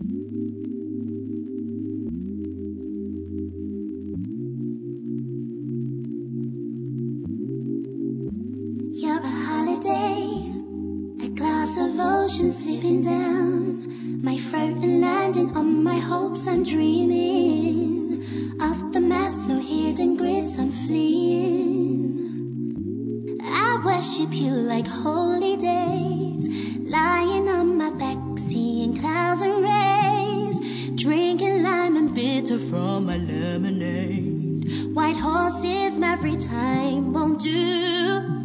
You're a holiday, a glass of ocean slipping down my throat and landing on my hopes. I'm dreaming of the maps, no hidden grids. I'm fleeing. I worship you like holy days, lying on my back, seeing clouds and rays, drinking lime and bitter from my lemonade. White horses every time won't do.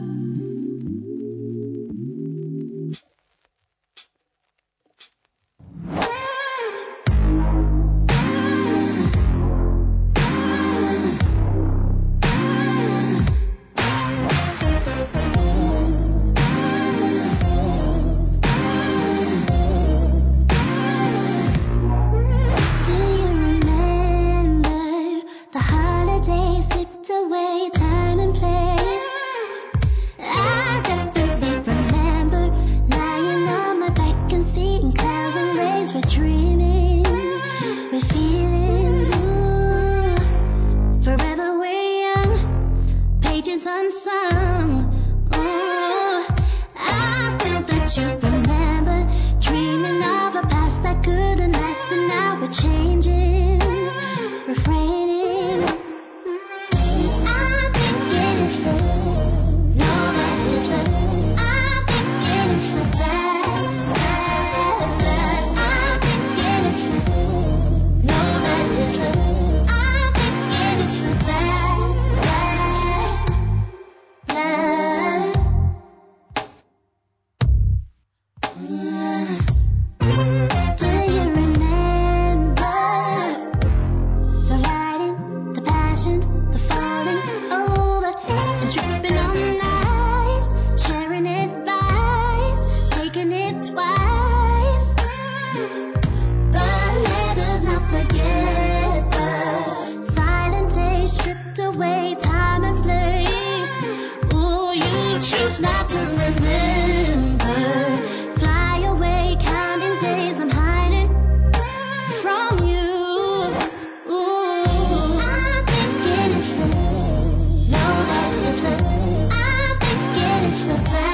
The bad,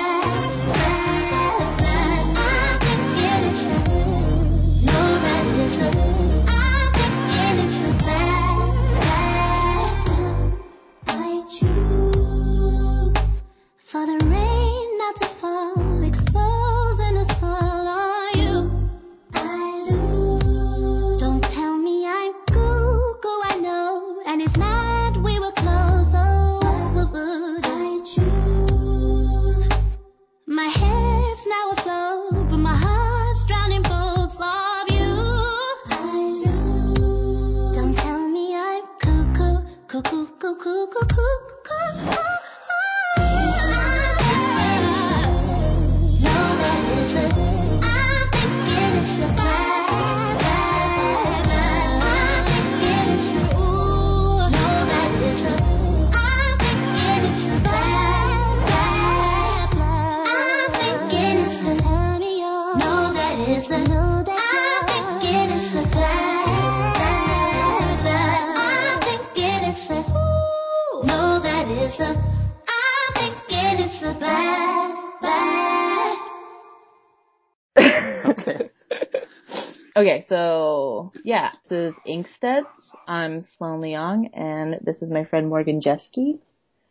yeah, this is Inkstuds. I'm Sloane Leong, and this is my friend Morgan Jeske.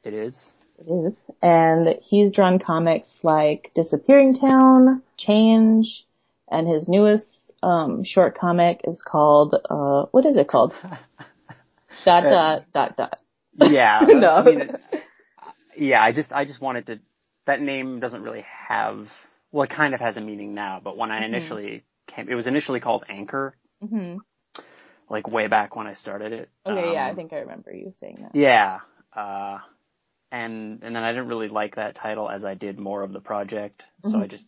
It is. It is, and he's drawn comics like Disappearing Town, Change, and his newest um, short comic is called uh, what is it called? dot Uh, dot dot dot. Yeah. No. I mean, yeah. I just I just wanted to. That name doesn't really have. Well, it kind of has a meaning now, but when I Mm-hmm. initially came, it was initially called Anchor, hmm like way back when I started it. Okay, yeah, I Um, think I remember you saying that. Yeah. Uh, and and then I didn't really like that title as I did more of the project, so Mhm. I just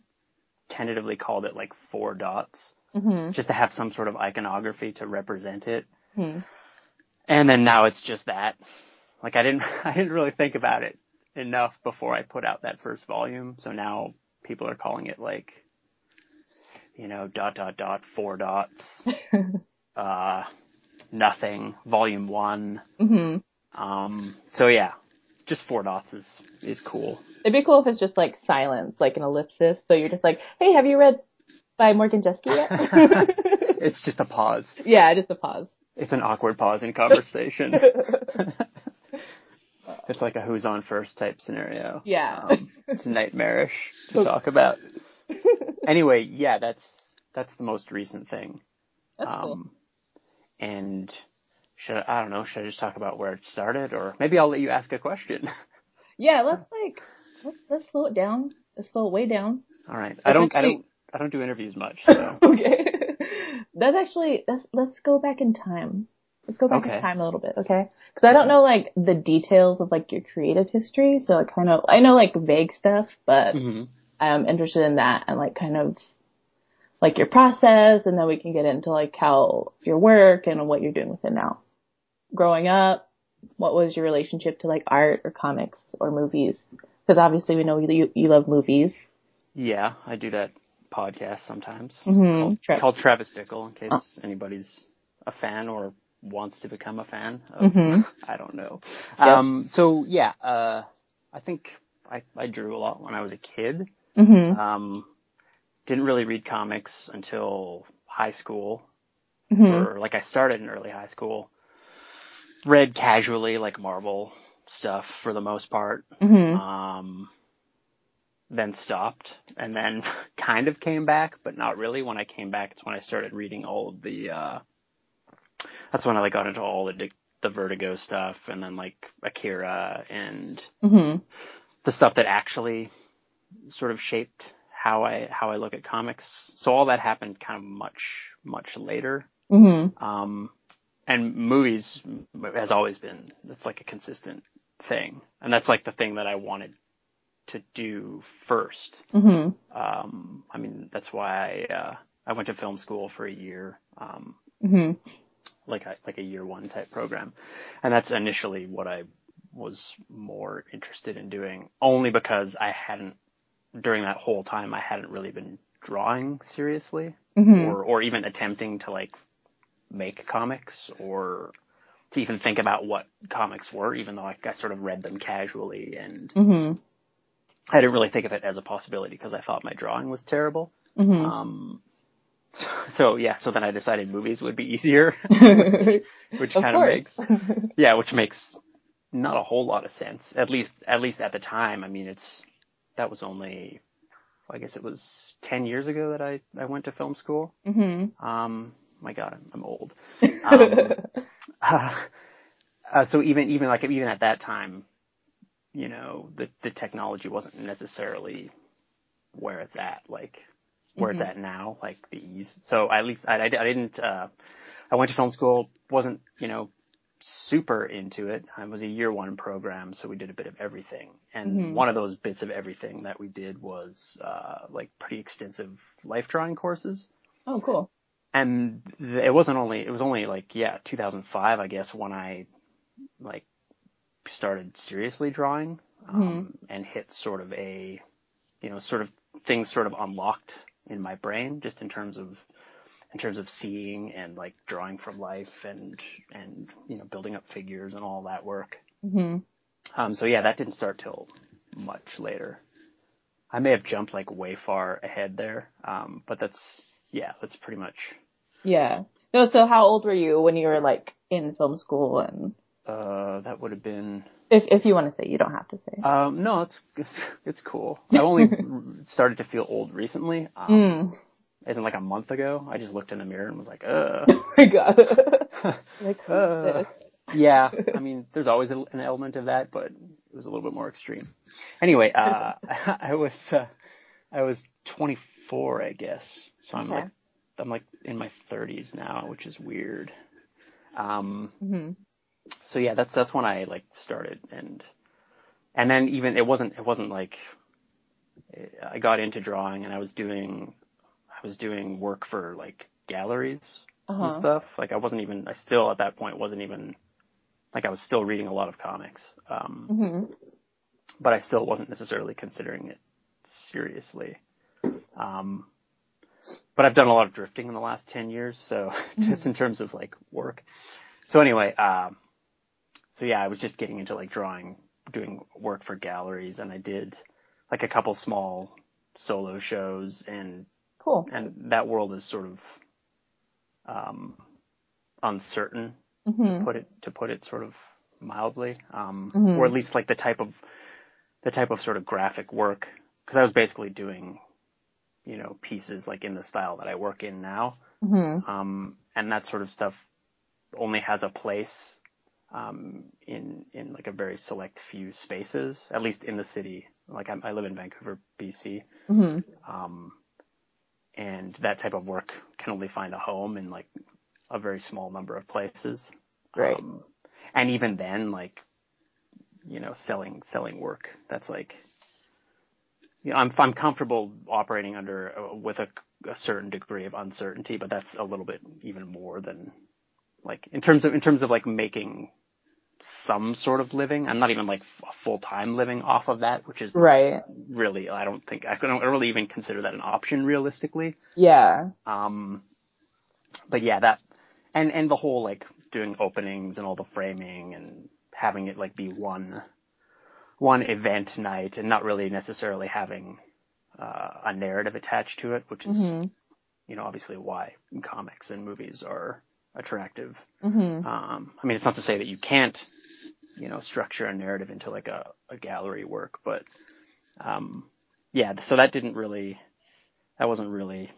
tentatively called it like Four Dots, hmm just to have some sort of iconography to represent it. hmm And then now it's just that. Like I didn't I didn't really think about it enough before I put out that first volume, so now people are calling it like you know, dot dot dot four dots, uh, nothing, volume one. hmm Um, so yeah, just four dots is is cool. It'd be cool if it's just like silence, like an ellipsis. So you're just like, hey, have you read by Morgan Jeske yet? It's just a pause. yeah, just a pause. It's an awkward pause in conversation. it's like a who's on first type scenario. Yeah. Um, it's nightmarish to talk about. Anyway, yeah, that's that's the most recent thing. That's cool. And should I, I don't know, should I just talk about where it started or maybe I'll let you ask a question. Yeah, let's like let's, let's slow it down. Let's slow it way down. All right. I don't I don't I don't do interviews much, so okay. That's actually let's let's go back in time. Let's go back Okay. in time a little bit, okay? Because I don't know like the details of like your creative history, so I kind of I know like vague stuff, but Mhm. I'm interested in that and like kind of like your process, and then we can get into like how your work and what you're doing with it now. Growing up, what was your relationship to like art or comics or movies? Because obviously we know you you love movies. Yeah, I do that podcast sometimes Mhm. called, Tra- called Travis Bickle in case Oh. anybody's a fan or wants to become a fan. Of, Mhm. I don't know. Yep. Um, so yeah, uh, I think I, I drew a lot when I was a kid. Mhm. Um, didn't really read comics until high school, Mhm. or like I started in early high school. Read casually, like Marvel stuff for the most part. Mhm. Um, then stopped, and then kind of came back, but not really. When I came back, it's when I started reading all of the. Uh, that's when I like got into all the the Vertigo stuff, and then like Akira and Mhm. the stuff that actually sort of shaped how I how I look at comics. So all that happened kind of much much later. Mhm. Um, and movies has always been that's like a consistent thing, and that's like the thing that I wanted to do first. Mhm. Um, I mean that's why I uh, I went to film school for a year. Um, Mhm. like a like a year one type program, and that's initially what I was more interested in doing, only because I hadn't during that whole time I hadn't really been drawing seriously, Mhm. or or even attempting to like make comics or to even think about what comics were, even though like I sort of read them casually and Mhm. I didn't really think of it as a possibility because I thought my drawing was terrible. Mhm. Um, so, so yeah, so then I decided movies would be easier, which of kind of makes yeah, which makes not a whole lot of sense. At least at least at the time. I mean, it's that was only I guess it was ten years ago that I I went to film school. mhm. Um, my God, I'm, old. Um, uh, uh, so even even like even at that time, you know, the the technology wasn't necessarily where it's at, like where Mhm. it's at now, like the ease. So at least I, I, I didn't. Uh, I went to film school, wasn't you know super into it. I was a year one program, so we did a bit of everything. And Mhm. one of those bits of everything that we did was uh, like pretty extensive life drawing courses oh, cool. and it wasn't only it was only like yeah 2005 i guess when i like started seriously drawing um, and hit sort of a you know sort of things sort of unlocked in my brain just in terms of in terms of seeing and like drawing from life and and you know building up figures and all that work Mhm. um so yeah that didn't start till much later i may have jumped like way far ahead there um but that's yeah that's pretty much Yeah. No, so how old were you when you were like in film school and Uh, that would have been. if if you want to say, you don't have to say. Um, no, it's it's, it's cool. I only started to feel old recently. Um, Mm. As in like a month ago, I just looked in the mirror and was like, uh. Oh my god. like Uh, yeah, I mean, there's always a, an element of that, but it was a little bit more extreme. Anyway, uh, I was uh, I was 24, I guess. So I'm Okay. like I'm like in my 30s now, which is weird. Um, Mhm. so yeah, that's that's when I like started, and and then even it wasn't it wasn't like I got into drawing, and I was doing I was doing work for like galleries and Uh-huh. stuff. Like I wasn't even I still at that point wasn't even like I was still reading a lot of comics, um, Mhm. but I still wasn't necessarily considering it seriously. Um, but I've done a lot of drifting in the last 10 years, so just in terms of like work. So anyway, um, so yeah, I was just getting into like drawing, doing work for galleries and I did like a couple small solo shows and, Cool. and that world is sort of, um, uncertain hmm to put it, to put it sort of mildly, um, Mhm. or at least like the type of, the type of sort of graphic work, cause I was basically doing, you know, pieces like in the style that I work in now. hmm Um, and that sort of stuff only has a place, um, in, in like a very select few spaces, at least in the city. Like I'm, I live in Vancouver, BC. hmm Um, and that type of work can only find a home in like a very small number of places. Right. Um, and even then, like, you know, selling, selling work, that's like, you know, I'm, I'm comfortable operating under, uh, with a, a certain degree of uncertainty, but that's a little bit even more than, like, in terms of, in terms of like making some sort of living. I'm not even like a full-time living off of that, which is Right. really, I don't think, I don't, really even consider that an option realistically. Yeah. Um, but yeah, that, and, and the whole like doing openings and all the framing and having it like be one, one event night and not really necessarily having, uh, a narrative attached to it, which is, hmm you know, obviously why comics and movies are attractive. hmm Um, I mean, it's not to say that you can't, you know, structure a narrative into like a, a gallery work, but, um, yeah, so that didn't really, that wasn't really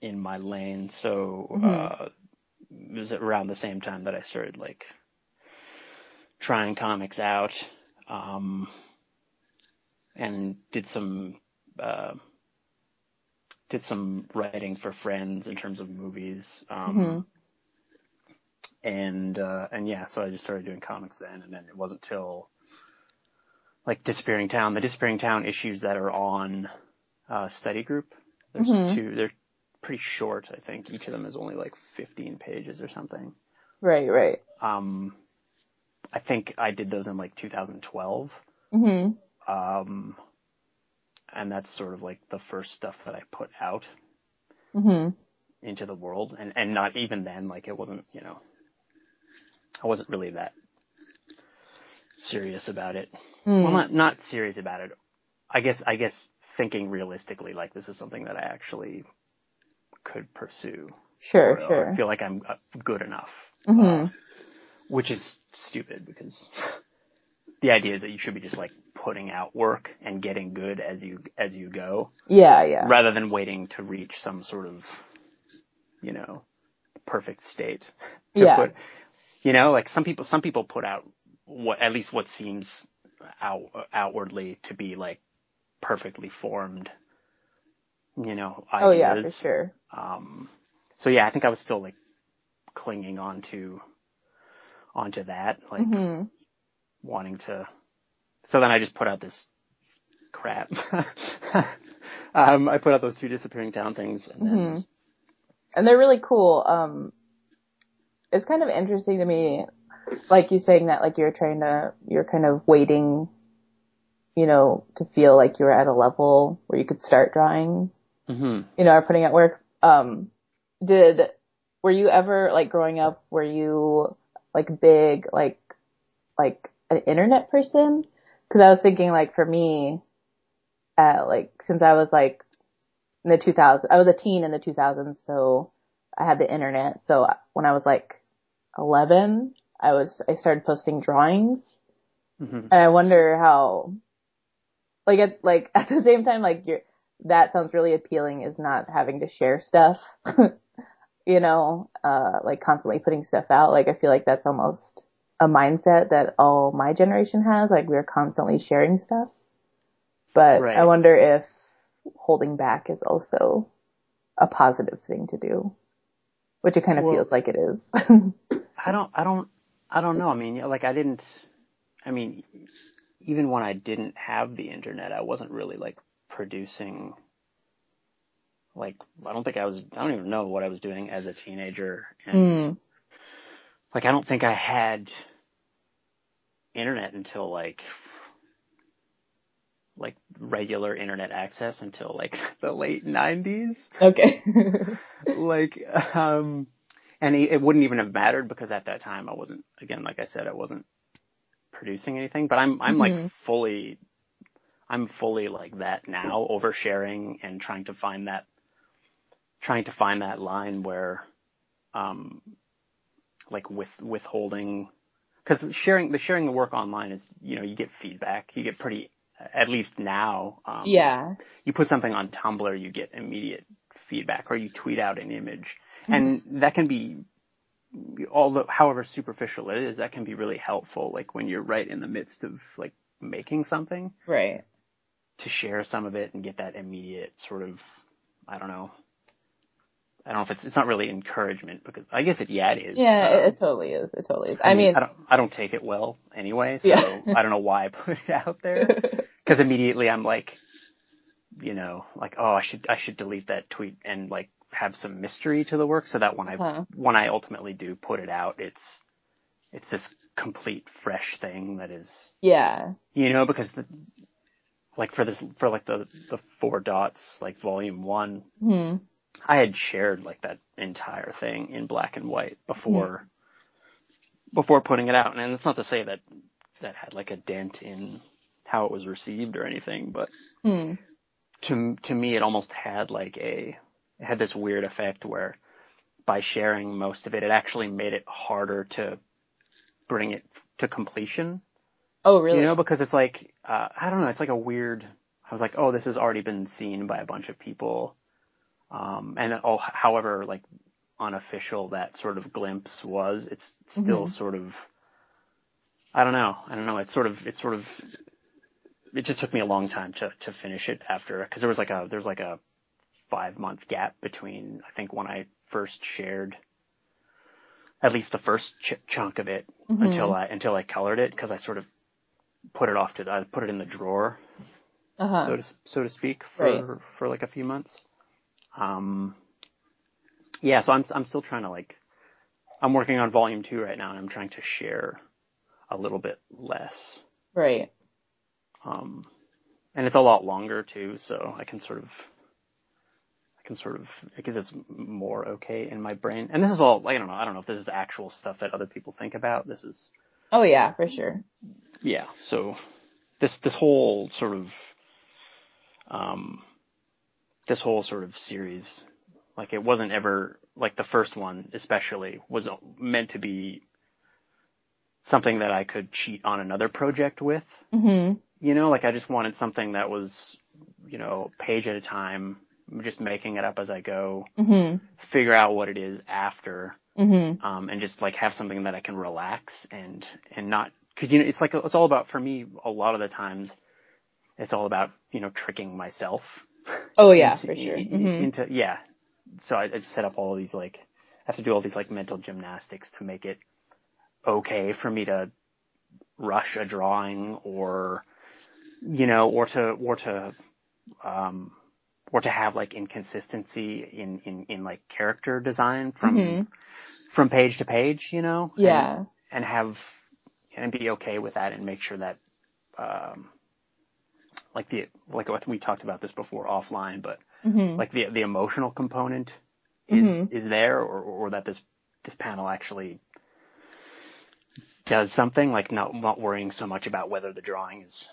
in my lane. So, uh, it was around the same time that I started like trying comics out, um, and did some, uh, did some writing for friends in terms of movies. Um, and uh and yeah, so I just started doing comics then, and then it wasn't till like Disappearing Town, the Disappearing Town issues that are on uh Study Group. There's Mhm. two. They're pretty short. I think each of them is only like 15 pages or something. Right. Right. Um, I think I did those in like 2012. hmm Um, and that's sort of like the first stuff that I put out hmm into the world, and and not even then, like it wasn't, you know, I wasn't really that serious about it. Well, not not serious about it. I guess I guess thinking realistically, like this is something that I actually could pursue. Sure. or, or feel like I'm uh, good enough. hmm Uh, which is stupid because the idea is that you should be just like putting out work and getting good as you as you go, yeah. Yeah. rather than waiting to reach some sort of, you know, perfect state. To Yeah. Put, you know, like some people some people put out what at least what seems out outwardly to be like perfectly formed. You know, ideas. Oh yeah, for sure. Um, so yeah, I think I was still like clinging on to onto that, like hmm wanting to. So then I just put out this crap. um, I put out those two disappearing town things, and then Mhm. And they're really cool. Um, it's kind of interesting to me, like you saying that, like you're trying to, you're kind of waiting, you know, to feel like you're at a level where you could start drawing, Mhm. you know, or putting out work. Um, did, were you ever, like growing up, were you like big, like, like an internet person? Cause I was thinking like for me, uh, like since I was like in the 2000s, I was a teen in the 2000s, so I had the internet. So when I was like 11, I was, I started posting drawings Mhm. and I wonder how, like at, like at the same time, like you're, that sounds really appealing is not having to share stuff, you know, uh, like constantly putting stuff out. Like I feel like that's almost a mindset that all my generation has. Like we're constantly sharing stuff. But Right. I wonder if holding back is also a positive thing to do, which it kind of Well- feels like it is. I don't, I don't, I don't know. I mean, like I didn't. I mean, even when I didn't have the internet, I wasn't really like producing. Like, I don't think I was. I don't even know what I was doing as a teenager, and Mm. like I don't think I had internet until like like regular internet access until like the late 90s. Okay. like um and it, it wouldn't even have mattered because at that time I wasn't again like I said I wasn't producing anything, but I'm I'm Mhm. like fully I'm fully like that now, oversharing and trying to find that trying to find that line where um like with withholding because sharing the sharing the work online is you know you get feedback you get pretty at least now um yeah. you put something on Tumblr, you get immediate feedback, or you tweet out an image, and that can be, although however superficial it is, that can be really helpful. Like when you're right in the midst of like making something, Right. to share some of it and get that immediate sort of, I don't know. I don't know if it's it's not really encouragement because I guess it yeah it is. Yeah, Um, it, totally is. It totally is. I mean, I don't I don't take it well anyway, so Yeah. I don't know why I put it out there because immediately I'm like, you know, like oh I should I should delete that tweet and like have some mystery to the work so that when I Uh-huh. when I ultimately do put it out, it's it's this complete fresh thing that is yeah. you know because the like for this for like the the four dots like volume one Hmm. I had shared like that entire thing in black and white before before putting it out, and it's not to say that that had like a dent in how it was received or anything, but Hmm. to to me it almost had like a it had this weird effect where by sharing most of it, it actually made it harder to bring it to completion. Oh, really? You know, because it's like uh, I don't know, it's like a weird. I was like, oh, this has already been seen by a bunch of people, um, and oh, however like unofficial that sort of glimpse was, it's still Mhm. sort of. I don't know. I don't know. It's sort of. It's sort of. It just took me a long time to to finish it after because there was like a there's like a five month gap between I think when I first shared at least the first ch- chunk of it Mhm. until I until I colored it because I sort of put it off to I put it in the drawer Uh-huh. so to so to speak for Right. for like a few months. Um, yeah, so I'm I'm still trying to like I'm working on volume two right now and I'm trying to share a little bit less. Right. Um, and it's a lot longer too, so I can sort of can sort of because it's more okay in my brain. And this is all I don't know I don't know if this is actual stuff that other people think about. This is Oh, yeah, for sure. yeah, so this this whole sort of um this whole sort of series like it wasn't ever like the first one especially was meant to be something that I could cheat on another project with. hmm You know, like I just wanted something that was, you know, page at a time, just making it up as I go, hmm figure out what it is after, hmm um, and just like have something that I can relax and and not because you know it's like it's all about for me a lot of the times it's all about you know tricking myself. Oh, yeah, into, for sure. i- i- hmm Into yeah, so I, I just set up all of these like I have to do all these like mental gymnastics to make it okay for me to rush a drawing or you know or to or to um or to have like inconsistency in in in like character design from Mhm. from page to page you know and- Yeah. and have and be okay with that and make sure that um like the like what we talked about this before offline but hmm like the the emotional component is Mhm. is there or or that this this panel actually does something like not not worrying so much about whether the drawing is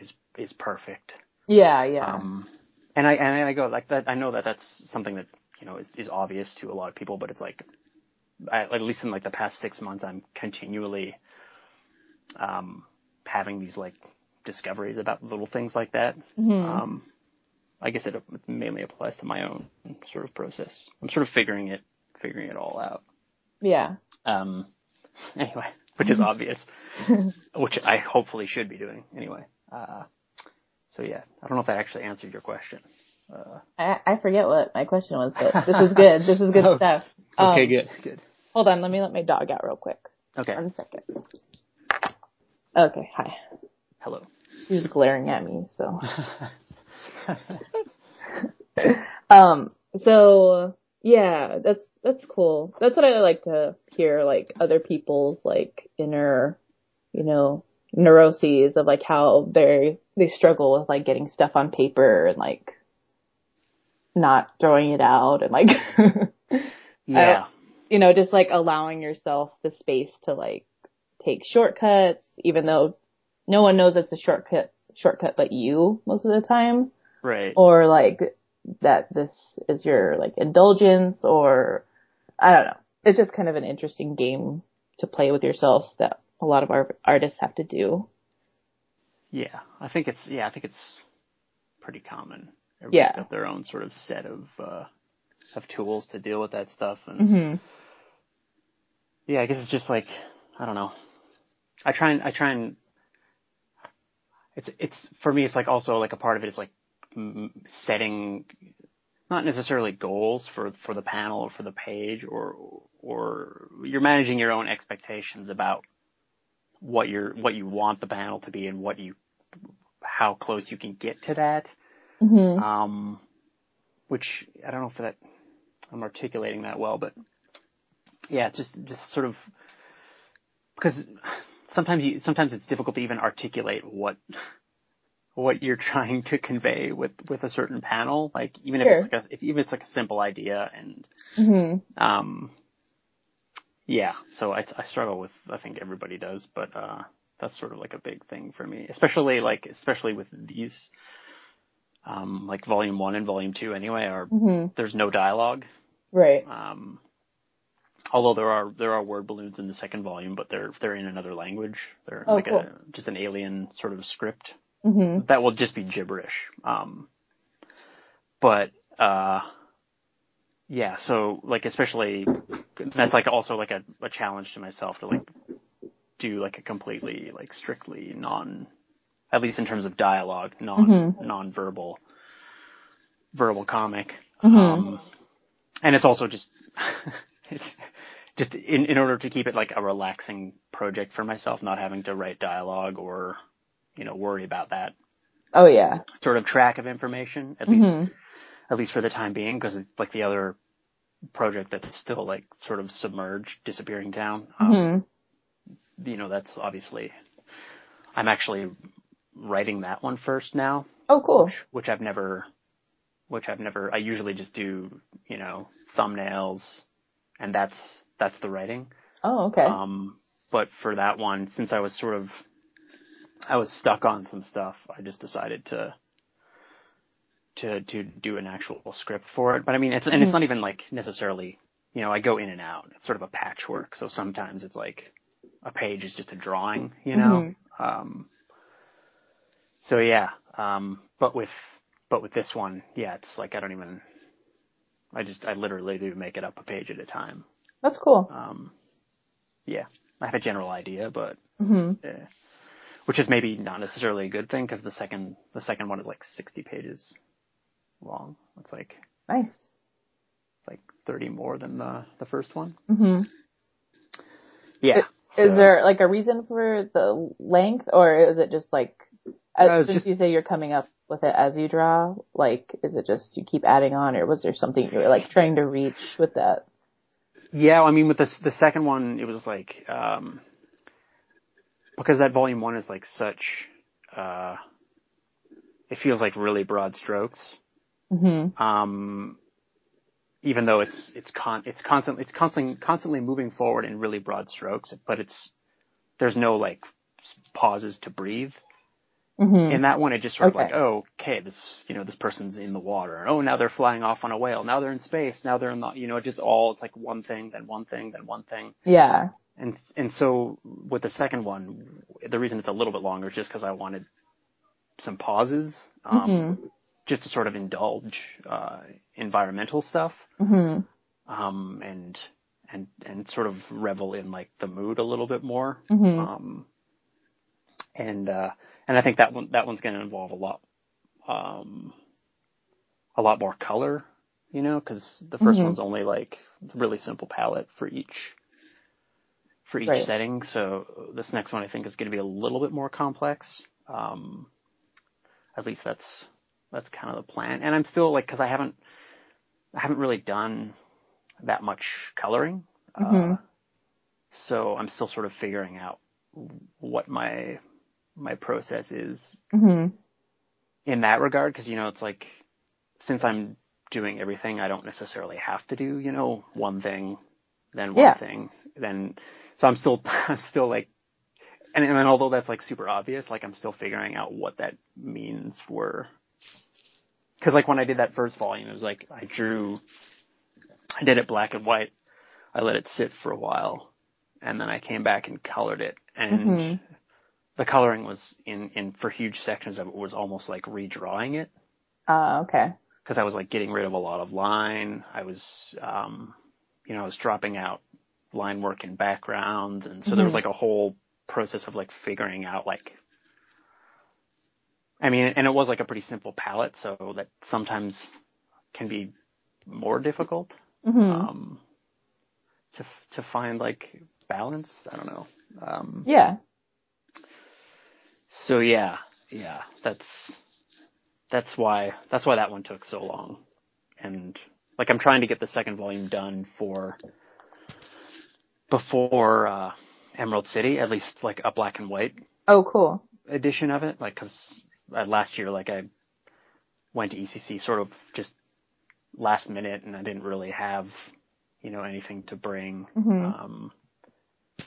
is is perfect Yeah, yeah. um and i and i go like that i know that that's something that you know is is obvious to a lot of people but it's like I, at least in like the past six months i'm continually um having these like discoveries about little things like that Mhm. um i guess it mainly applies to my own sort of process i'm sort of figuring it figuring it all out yeah. um anyway which is obvious which i hopefully should be doing anyway uh so yeah i don't know if that actually answered your question uh I, I forget what my question was, but this is good. This is good Oh, stuff. okay Um, good good Hold on, let me let my dog out real quick. okay One second. Okay, hi. hello He's glaring at me, so. Um, so yeah, that's, that's cool. That's what I like to hear, like other people's like inner, you know, neuroses of like how they they struggle with like getting stuff on paper and like not throwing it out and like Yeah. you know just like allowing yourself the space to like take shortcuts even though no one knows it's a shortcut shortcut but you most of the time Right. or like that this is your like indulgence or I don't know. It's just kind of an interesting game to play with yourself that a lot of our artists have to do. Yeah. I think it's yeah, I think it's pretty common. Everybody's Yeah. got their own sort of set of uh of tools to deal with that stuff and hmm yeah, I guess it's just like I don't know. I try and I try and it's it's for me it's like also like a part of it is like setting not necessarily goals for for the panel or for the page or or you're managing your own expectations about what you're what you want the panel to be and what you how close you can get to that. Hmm um which I don't know if that I'm articulating that well but yeah just just sort of because sometimes you sometimes it's difficult to even articulate what what you're trying to convey with with a certain panel. Like even if it's like a if even if it's like a simple idea and hmm um yeah so I, I struggle with I think everybody does but uh that's sort of like a big thing for me especially like especially with these um like volume one and volume two anyway are hmm there's no dialogue Right. um, although there are there are word balloons in the second volume, but they're they're in another language. They're Oh, like cool. a just an alien sort of script hmm that will just be gibberish. Um, but uh, yeah, so like especially that's like also like a, a challenge to myself to like do like a completely like strictly non, at least in terms of dialogue, non Mhm. non-verbal verbal comic. Mhm. Um, and it's also just it's just in in order to keep it like a relaxing project for myself, not having to write dialogue or you know worry about that Oh yeah. sort of track of information at least hmm at least for the time being because it's like the other project that's still like sort of submerged disappearing town um, hmm you know that's obviously i'm actually writing that one first now Oh cool. which, which i've never which i've never i usually just do you know thumbnails and that's that's the writing Oh okay. um but for that one since i was sort of i was stuck on some stuff i just decided to to to do an actual script for it. But i mean it's and it's Mhm. not even like necessarily you know i go in and out. It's sort of a patchwork. So sometimes it's like a page is just a drawing you know? Um so yeah um but with but with this one yeah it's like i don't even i just i literally do make it up a page at a time. That's cool. um yeah. I have a general idea but hmm yeah. which is maybe not necessarily a good thing because the second the second one is like 60 pages long it's like Nice. it's like 30 more than the the first one hmm yeah Is so- there like a reason for the length, or is it just like, as, Uh, since just- you say you're coming up with it as you draw, like, is it just you keep adding on, or was there something you were like trying to reach with that? Yeah, I mean, with the the second one, it was like um, because that volume one is like such. Uh, it feels like really broad strokes. Hmm Um, even though it's it's con it's constantly it's constantly constantly moving forward in really broad strokes, but it's there's no like pauses to breathe. hmm In that one, it just sort of Okay. like, oh, okay, this, you know, this person's in the water. Oh, now they're flying off on a whale. Now they're in space. Now they're in the, you know, just all, it's like one thing, then one thing, then one thing. Yeah. And, and so with the second one, the reason it's a little bit longer is just because I wanted some pauses, um, Mhm. Just to sort of indulge, uh, environmental stuff, hmm um, and, and, and sort of revel in like the mood a little bit more. hmm Um, and uh, and I think that one that one's going to involve a lot, um, a lot more color, you know, because the 1st Mhm. one's only like really simple palette for each for each Right. setting. So this next one I think is going to be a little bit more complex. Um, at least that's that's kind of the plan. And I'm still like because I haven't I haven't really done that much coloring. Uh, Mhm. so I'm still sort of figuring out what my my process is hmm in that regard because you know it's like since I'm doing everything, I don't necessarily have to do you know one thing, then one Yeah. thing, then so I'm still I'm still like, and, and although that's like super obvious, like I'm still figuring out what that means for. Because like when I did that first volume, it was like I drew, I did it black and white. I let it sit for a while, and then I came back and colored it, and Mhm. the coloring was in in for huge sections of it was almost like redrawing it Uh, okay. because I was like getting rid of a lot of line. I was, um, you know, I was dropping out line work and background, and so there was Mhm. like a whole process of like figuring out like. I mean, and it was like a pretty simple palette, so that sometimes can be more difficult hmm um, to to find like balance. I don't know. Um, yeah. So yeah, yeah, that's that's why that's why that one took so long, and like I'm trying to get the second volume done for before uh, Emerald City, at least like a black and white Oh, cool. edition of it, like because uh, last year like I went to ECC sort of just last minute, and I didn't really have you know anything to bring. Mhm. Um,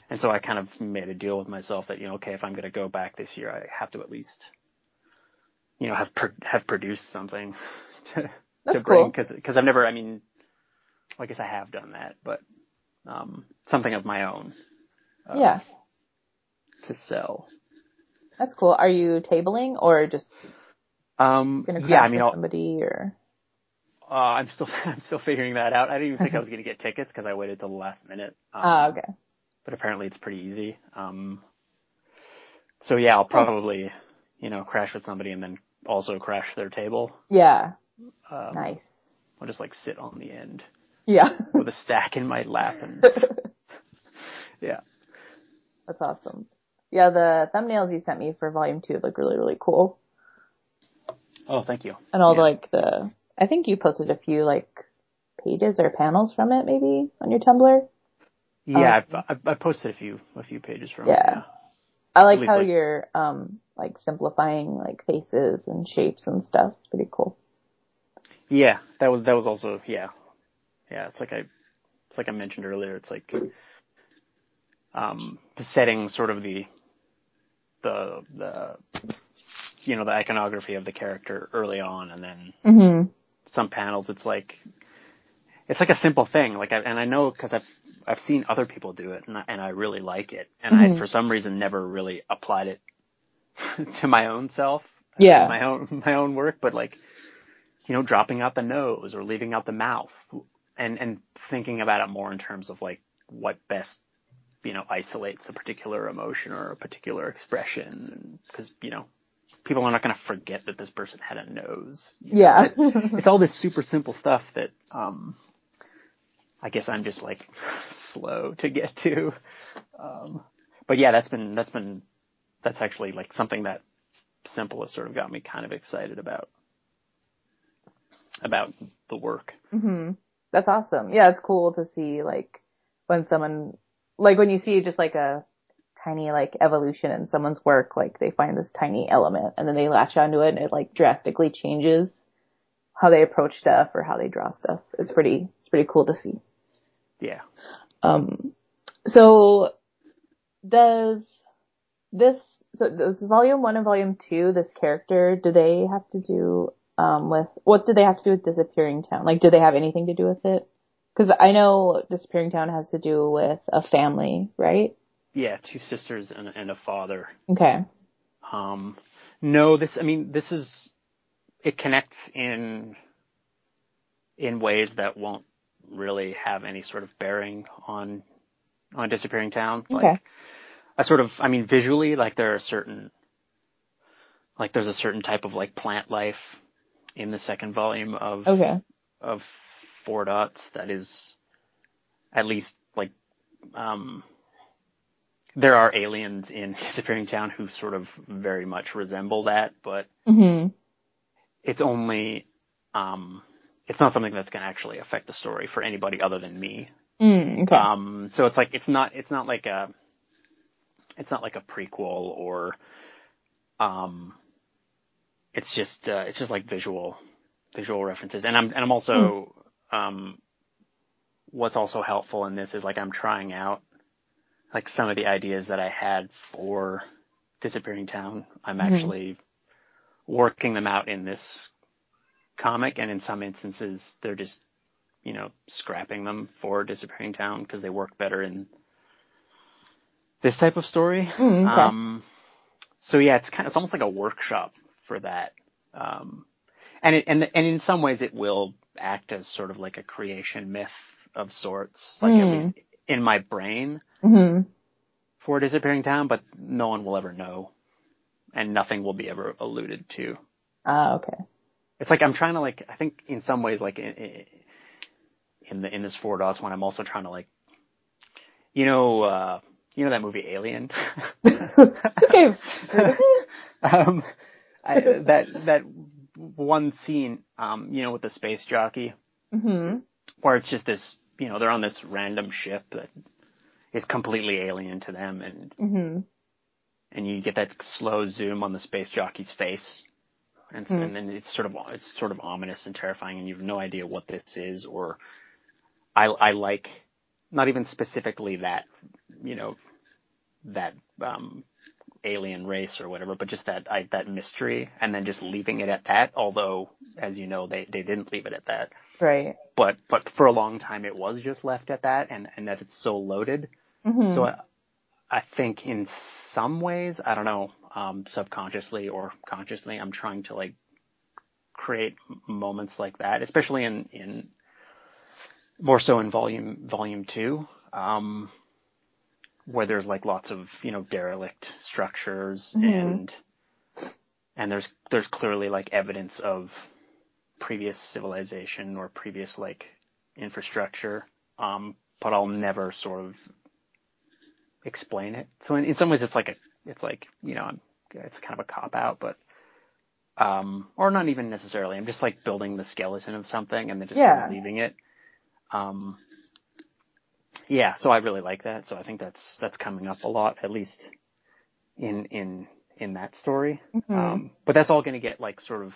and so I kind of made a deal with myself that you know, okay, if I'm going to go back this year, I have to at least, you know, have pro- have produced something to That's to bring cool. because because I've never, I mean, I guess I have done that, but um, something of my own uh, yeah. to sell. That's cool. Are you tabling or just Um, gonna crash yeah, I mean, with somebody or? uh, I'm still I'm still figuring that out. I didn't even think I was going to get tickets because I waited till the last minute. Um, Ah, okay. but apparently it's pretty easy. Um, so yeah, I'll probably, you know, crash with somebody and then also crash their table. Yeah. Um, Nice. I'll just like sit on the end Yeah. with a stack in my lap and yeah. That's awesome. Yeah, the thumbnails you sent me for volume two look really, really cool. Oh, thank you. And all Yeah. like the, I think you posted a few like pages or panels from it maybe on your Tumblr. Yeah, um, I've, I've, I posted a few a few pages from Yeah. it. I like how like- you're, um, like simplifying like faces and shapes and stuff. It's pretty cool. Yeah. yeah, that was that was also yeah, yeah. It's like I it's like I mentioned earlier. It's like um, setting sort of the the the you know the iconography of the character early on, and then hmm some panels it's like it's like a simple thing like I, and I know because I've I've seen other people do it and I, and I really like it and Mhm. I for some reason never really applied it to my own self Yeah. my own my own work but like you know dropping out the nose or leaving out the mouth and and thinking about it more in terms of like what best you know isolates a particular emotion or a particular expression because you know people are not going to forget that this person had a nose? Yeah. it's all this super simple stuff that um I guess I'm just like slow to get to. Um but yeah, that's been that's been that's actually like something that simple has sort of got me kind of excited about about the work. hmm That's awesome. Yeah, it's cool to see like when someone like when you see just like a tiny like evolution in someone's work, like they find this tiny element and then they latch onto it and it like drastically changes how they approach stuff or how they draw stuff. It's pretty it's pretty cool to see. Yeah. Um so does this so does volume one and volume two, this character, do they have to do um with what do they have to do with Disappearing Town? Like do they have anything to do with it? Because I know Disappearing Town has to do with a family, right? Yeah, two sisters and, and a father. Okay. Um no, this I mean this is it connects in in ways that won't really have any sort of bearing on on disappearing town. Like Okay. I sort of I mean visually like there are certain like there's a certain type of like plant life in the second volume of Okay. of Four Dots that is at least like um there are aliens in Disappearing Town who sort of very much resemble that, but Mhm. it's only um it's not something that's going to actually affect the story for anybody other than me. Mm, okay. Um so it's like it's not it's not like a it's not like a prequel or um, it's just uh, it's just like visual visual references, and I'm and I'm also um, what's also helpful in this is like I'm trying out like some of the ideas that I had for Disappearing Town. I'm actually working them out in this comic, and in some instances they're just you know scrapping them for Disappearing Town because they work better in this type of story. Mm, okay. Um, so yeah, it's kind of it's almost like a workshop for that. Um, and it, and and in some ways it will act as sort of like a creation myth of sorts, like at Mm. least in my brain hmm for Disappearing Town, but no one will ever know, and nothing will be ever alluded to. Ah, okay. It's like I'm trying to like I think in some ways like in, in the in this Four dots one, I'm also trying to like, you know, uh, you know that movie Alien. okay. um, I, that that one scene, um, you know, with the space jockey, hmm where it's just this, you know, they're on this random ship that is completely alien to them, and hmm and you get that slow zoom on the space jockey's face, and s- Hmm. and then it's sort of it's sort of ominous and terrifying, and you have no idea what this is, or I I like not even specifically that, you know, that um alien race or whatever, but just that I, that mystery, and then just leaving it at that. Although, as you know, they they didn't leave it at that. Right. But but for a long time, it was just left at that, and and that it's so loaded. hmm So I, I think in some ways, I don't know, um, subconsciously or consciously, I'm trying to like create moments like that, especially in in more so in volume volume two, um, where there's like lots of you know derelict structures Mhm. and and there's there's clearly like evidence of previous civilization or previous like infrastructure, um, but I'll never sort of explain it. So in, in some ways, it's like a, it's like you know, it's kind of a cop out, but um, or not even necessarily. I'm just like building the skeleton of something and then just Yeah. leaving it. Um, yeah, so I really like that. So I think that's that's coming up a lot, at least in in in that story. Mhm. Um, but that's all going to get like sort of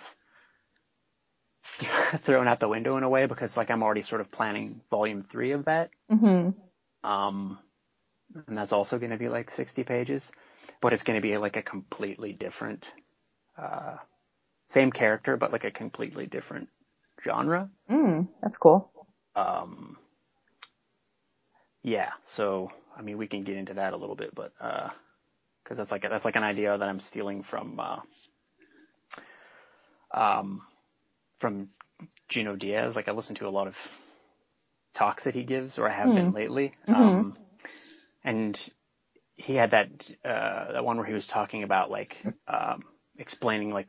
thrown out the window in a way because like I'm already sort of planning volume three of that. hmm Um, and that's also going to be like 60 pages, but it's going to be like a completely different, uh, same character, but like a completely different genre. Mm, that's cool. Um, yeah, so, I mean, we can get into that a little bit, but, uh, cause that's like, that's like an idea that I'm stealing from, uh, um, from Junot Diaz. Like I listen to a lot of talks that he gives, or I have been Hmm. lately. Mhm. Um, and he had that, uh, that one where he was talking about like, um, explaining like,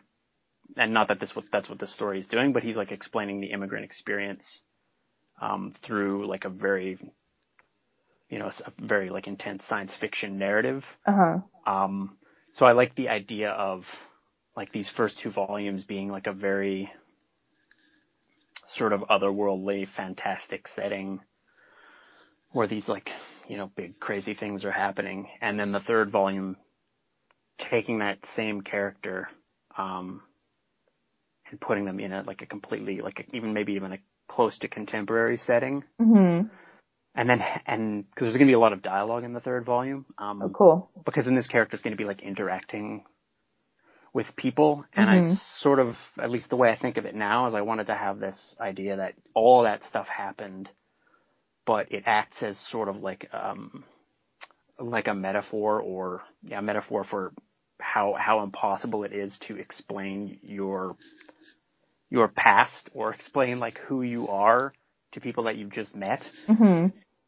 and not that this what that's what this story is doing, but he's like explaining the immigrant experience, um, through like a very, you know, it's a very like intense science fiction narrative. Uh huh. Um, so I like the idea of like these first two volumes being like a very sort of otherworldly, fantastic setting where these like, you know, big crazy things are happening. And then the third volume taking that same character, um, and putting them in a, like a completely, like a, even maybe even a close to contemporary setting. hmm And then, and cause there's going to be a lot of dialogue in the third volume. Um, Oh, cool. because then this character is going to be like interacting with people and I Mhm. sort of at least the way I think of it now is I wanted to have this idea that all that stuff happened but it acts as sort of like um like a metaphor or yeah, a metaphor for how how impossible it is to explain your your past or explain like who you are to people that you've just met hmm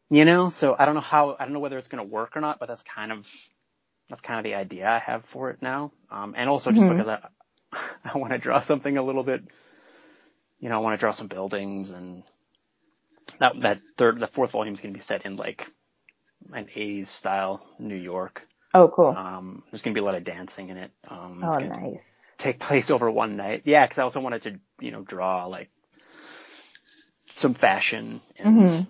you know so i don't know how i don't know whether it's going to work or not but that's kind of that's kind of the idea i have for it now um and also just Mhm. because i i want to draw something a little bit you know i want to draw some buildings and that that third the fourth volume is going to be set in like an 80s style new york Oh, cool. um there's going to be a lot of dancing in it um oh, nice. take place over one night yeah because i also wanted to you know draw like some fashion and hmm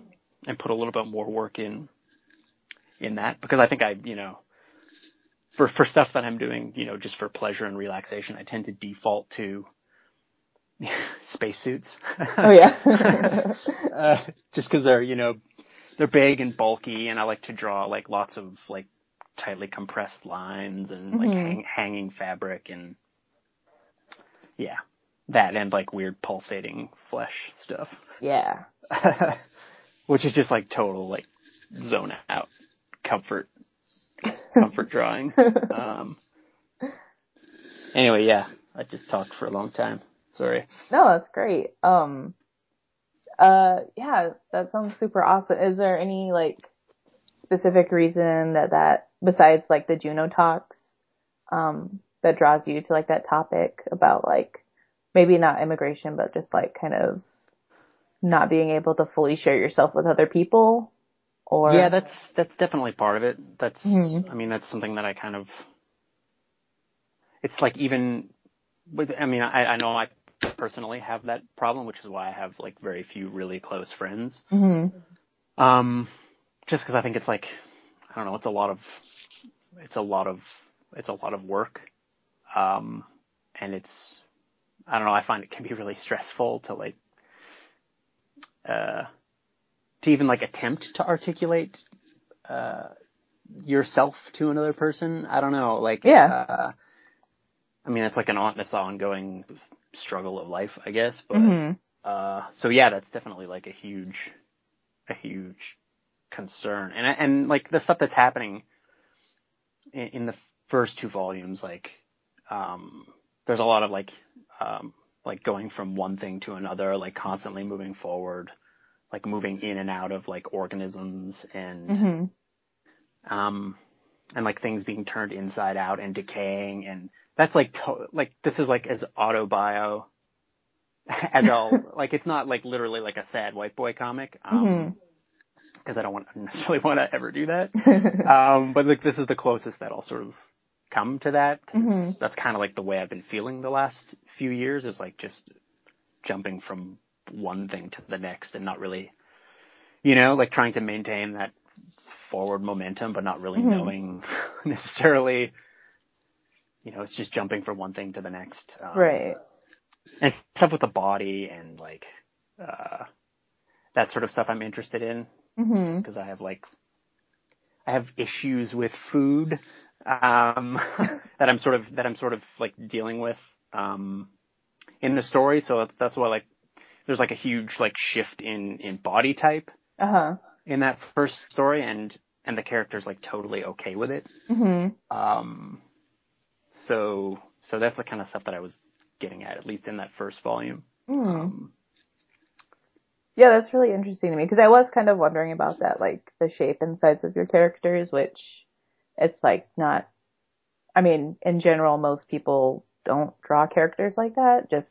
and put a little bit more work in in that because I think I, you know, for for stuff that I'm doing, you know, just for pleasure and relaxation, I tend to default to spacesuits. Oh yeah. uh, just because they're you know they're big and bulky, and I like to draw like lots of like tightly compressed lines and like Mhm. hang, hanging fabric and yeah, that and like weird pulsating flesh stuff, yeah. which is just like total like zone out comfort comfort drawing. Um, anyway, yeah, I just talked for a long time. Sorry. No, that's great. Um, uh, yeah, that sounds super awesome. Is there any like specific reason that that besides like the Junot talks, um, that draws you to like that topic about like maybe not immigration, but just like kind of not being able to fully share yourself with other people? Or Yeah, that's that's definitely part of it. That's Mhm. I mean that's something that I kind of it's like even with I mean I I know I personally have that problem, which is why I have like very few really close friends. hmm Um just cuz I think it's like I don't know, it's a lot of it's a lot of it's a lot of work. Um and it's I don't know, I find it can be really stressful to like uh to even like attempt to articulate uh yourself to another person. I don't know, like Yeah. uh I mean it's like an on it's an ongoing struggle of life, I guess, but hmm uh so yeah, that's definitely like a huge a huge concern. And and like the stuff that's happening in, in the first two volumes like um there's a lot of like like going from one thing to another, like constantly moving forward, like moving in and out of like organisms and hmm um and like things being turned inside out and decaying. And that's like to- like this is like as autobio as all like it's not like literally like a sad white boy comic um because I don't want necessarily want to ever do that. Um but like this is the closest that I'll sort of come to that 'cause it's- that's kind of like the way I've been feeling the last few years is like just jumping from one thing to the next and not really you know like trying to maintain that forward momentum but not really Mhm. knowing necessarily you know it's just jumping from one thing to the next um, right. and stuff with the body and like uh that sort of stuff I'm interested in because I have like I have issues with food um that I'm sort of that I'm sort of like dealing with um in the story so that's that's why like there's like a huge like shift in in body type Uh huh. in that first story and and the character's like totally okay with it hmm um so so that's the kind of stuff that I was getting at at least in that first volume Mm. um Yeah, that's really interesting to me because I was kind of wondering about that, like the shape and size of your characters, which it's like not. I mean, in general, most people don't draw characters like that. Just,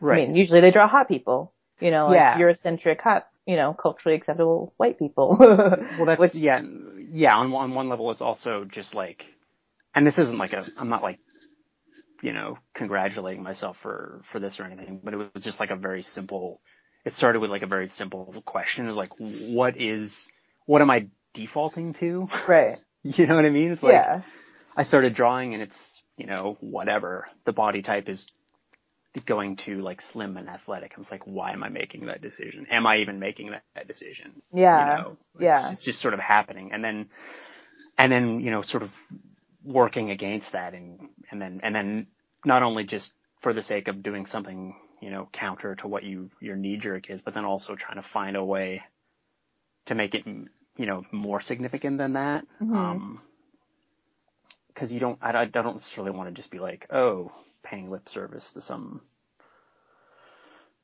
right I mean, usually they draw hot people, you know, like Yeah. Eurocentric hot, you know, culturally acceptable white people. Well, that's Which- yeah, yeah. On one one level, it's also just like, and this isn't like a. I'm not like, you know, congratulating myself for for this or anything, but it was just like a very simple. It started with like a very simple question: is like, what is, what am I defaulting to? right. You know what I mean? It's like yeah. I started drawing, and it's you know whatever the body type is going to like slim and athletic. I was like, why am I making that decision? Am I even making that, decision? Yeah. you know, it's, Yeah. it's just sort of happening, and then, and then you know, sort of working against that, and and then and then not only just for the sake of doing something, you know, counter to what you your knee jerk is, but then also trying to find a way to make it, you know, more significant than that. Mhm. Um, because you don't, I, I don't necessarily want to just be like, oh, paying lip service to some,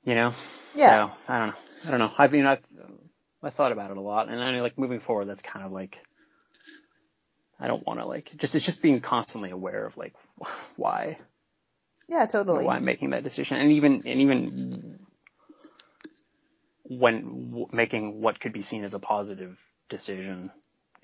you know. Yeah. So, I don't know. I don't know. I mean, I've, I thought about it a lot, and I mean, like moving forward, that's kind of like I don't want to like just it's just being constantly aware of like why Yeah, totally. why I'm making that decision, and even and even when w- making what could be seen as a positive decision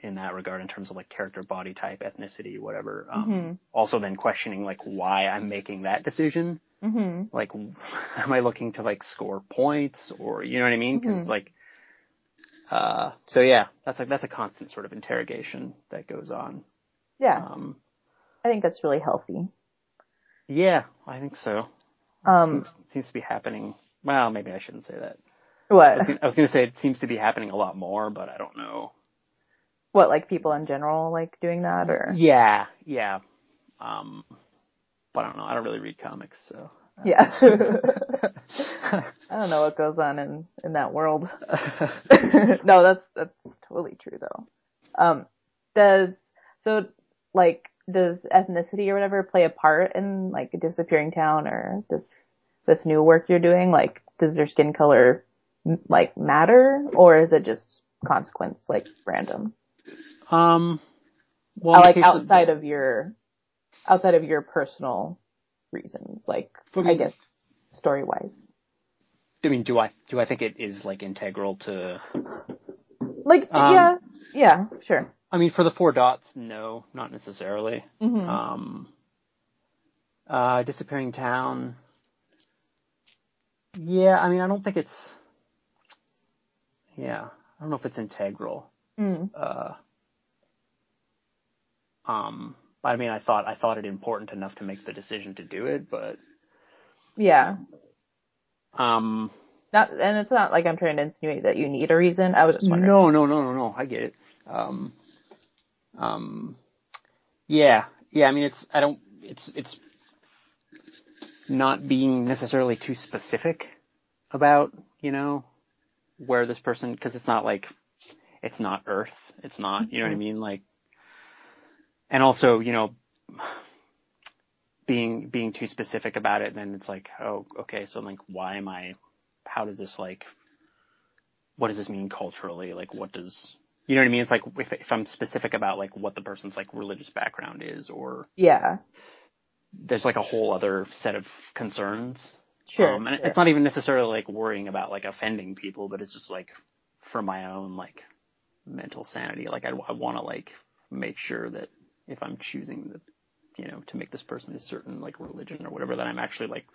in that regard in terms of like character body type ethnicity whatever um Mhm. also then questioning like why i'm making that decision hmm like am i looking to like score points or you know what i mean because Mhm. like uh so yeah that's like that's a constant sort of interrogation that goes on Yeah. Um, I think that's really healthy. yeah, I think so. Um, seems, seems to be happening. Well, maybe I shouldn't say that. What? I was, gonna, I was gonna say it seems to be happening a lot more, but I don't know. What, like people in general like doing that or? Yeah, yeah. Um, but I don't know. I don't really read comics, so. Yeah. I don't know what goes on in, in that world. no, that's, that's totally true though. Um, does, so like, does ethnicity or whatever play a part in like a disappearing town or this, this new work you're doing? Like, does their skin color like matter or is it just consequence, like random? um, well, in the like outside of your, outside of your personal reasons, like, For I guess story wise. I mean, do I do I think it is like integral to? Like, Um, yeah, yeah, sure. I mean, for the four dots, no, not necessarily. Mhm. Um, uh, disappearing town. Yeah, I mean, I don't think it's. Yeah, I don't know if it's integral. Mm. Uh, um, I mean, I thought I thought it important enough to make the decision to do it, but Yeah. um, Not, and it's not like I'm trying to insinuate that you need a reason. I was just wondering. no, no, no, no, no, I get it. Um, um, yeah, yeah. I mean, it's I don't. It's it's not being necessarily too specific about you know where this person because it's not like it's not Earth. It's not you know what I mm-hmm. mean like. And also, you know, being being too specific about it, then it's like, oh, okay, so like, why am I? How does this like? What does this mean culturally? Like, what does you know what I mean? It's like if if I'm specific about like what the person's like religious background is, or Yeah. there's like a whole other set of concerns. Sure. Um, and sure. it's not even necessarily like worrying about like offending people, but it's just like for my own like mental sanity. Like I, I want to like make sure that if I'm choosing the, you know, to make this person a certain like religion or whatever, that I'm actually like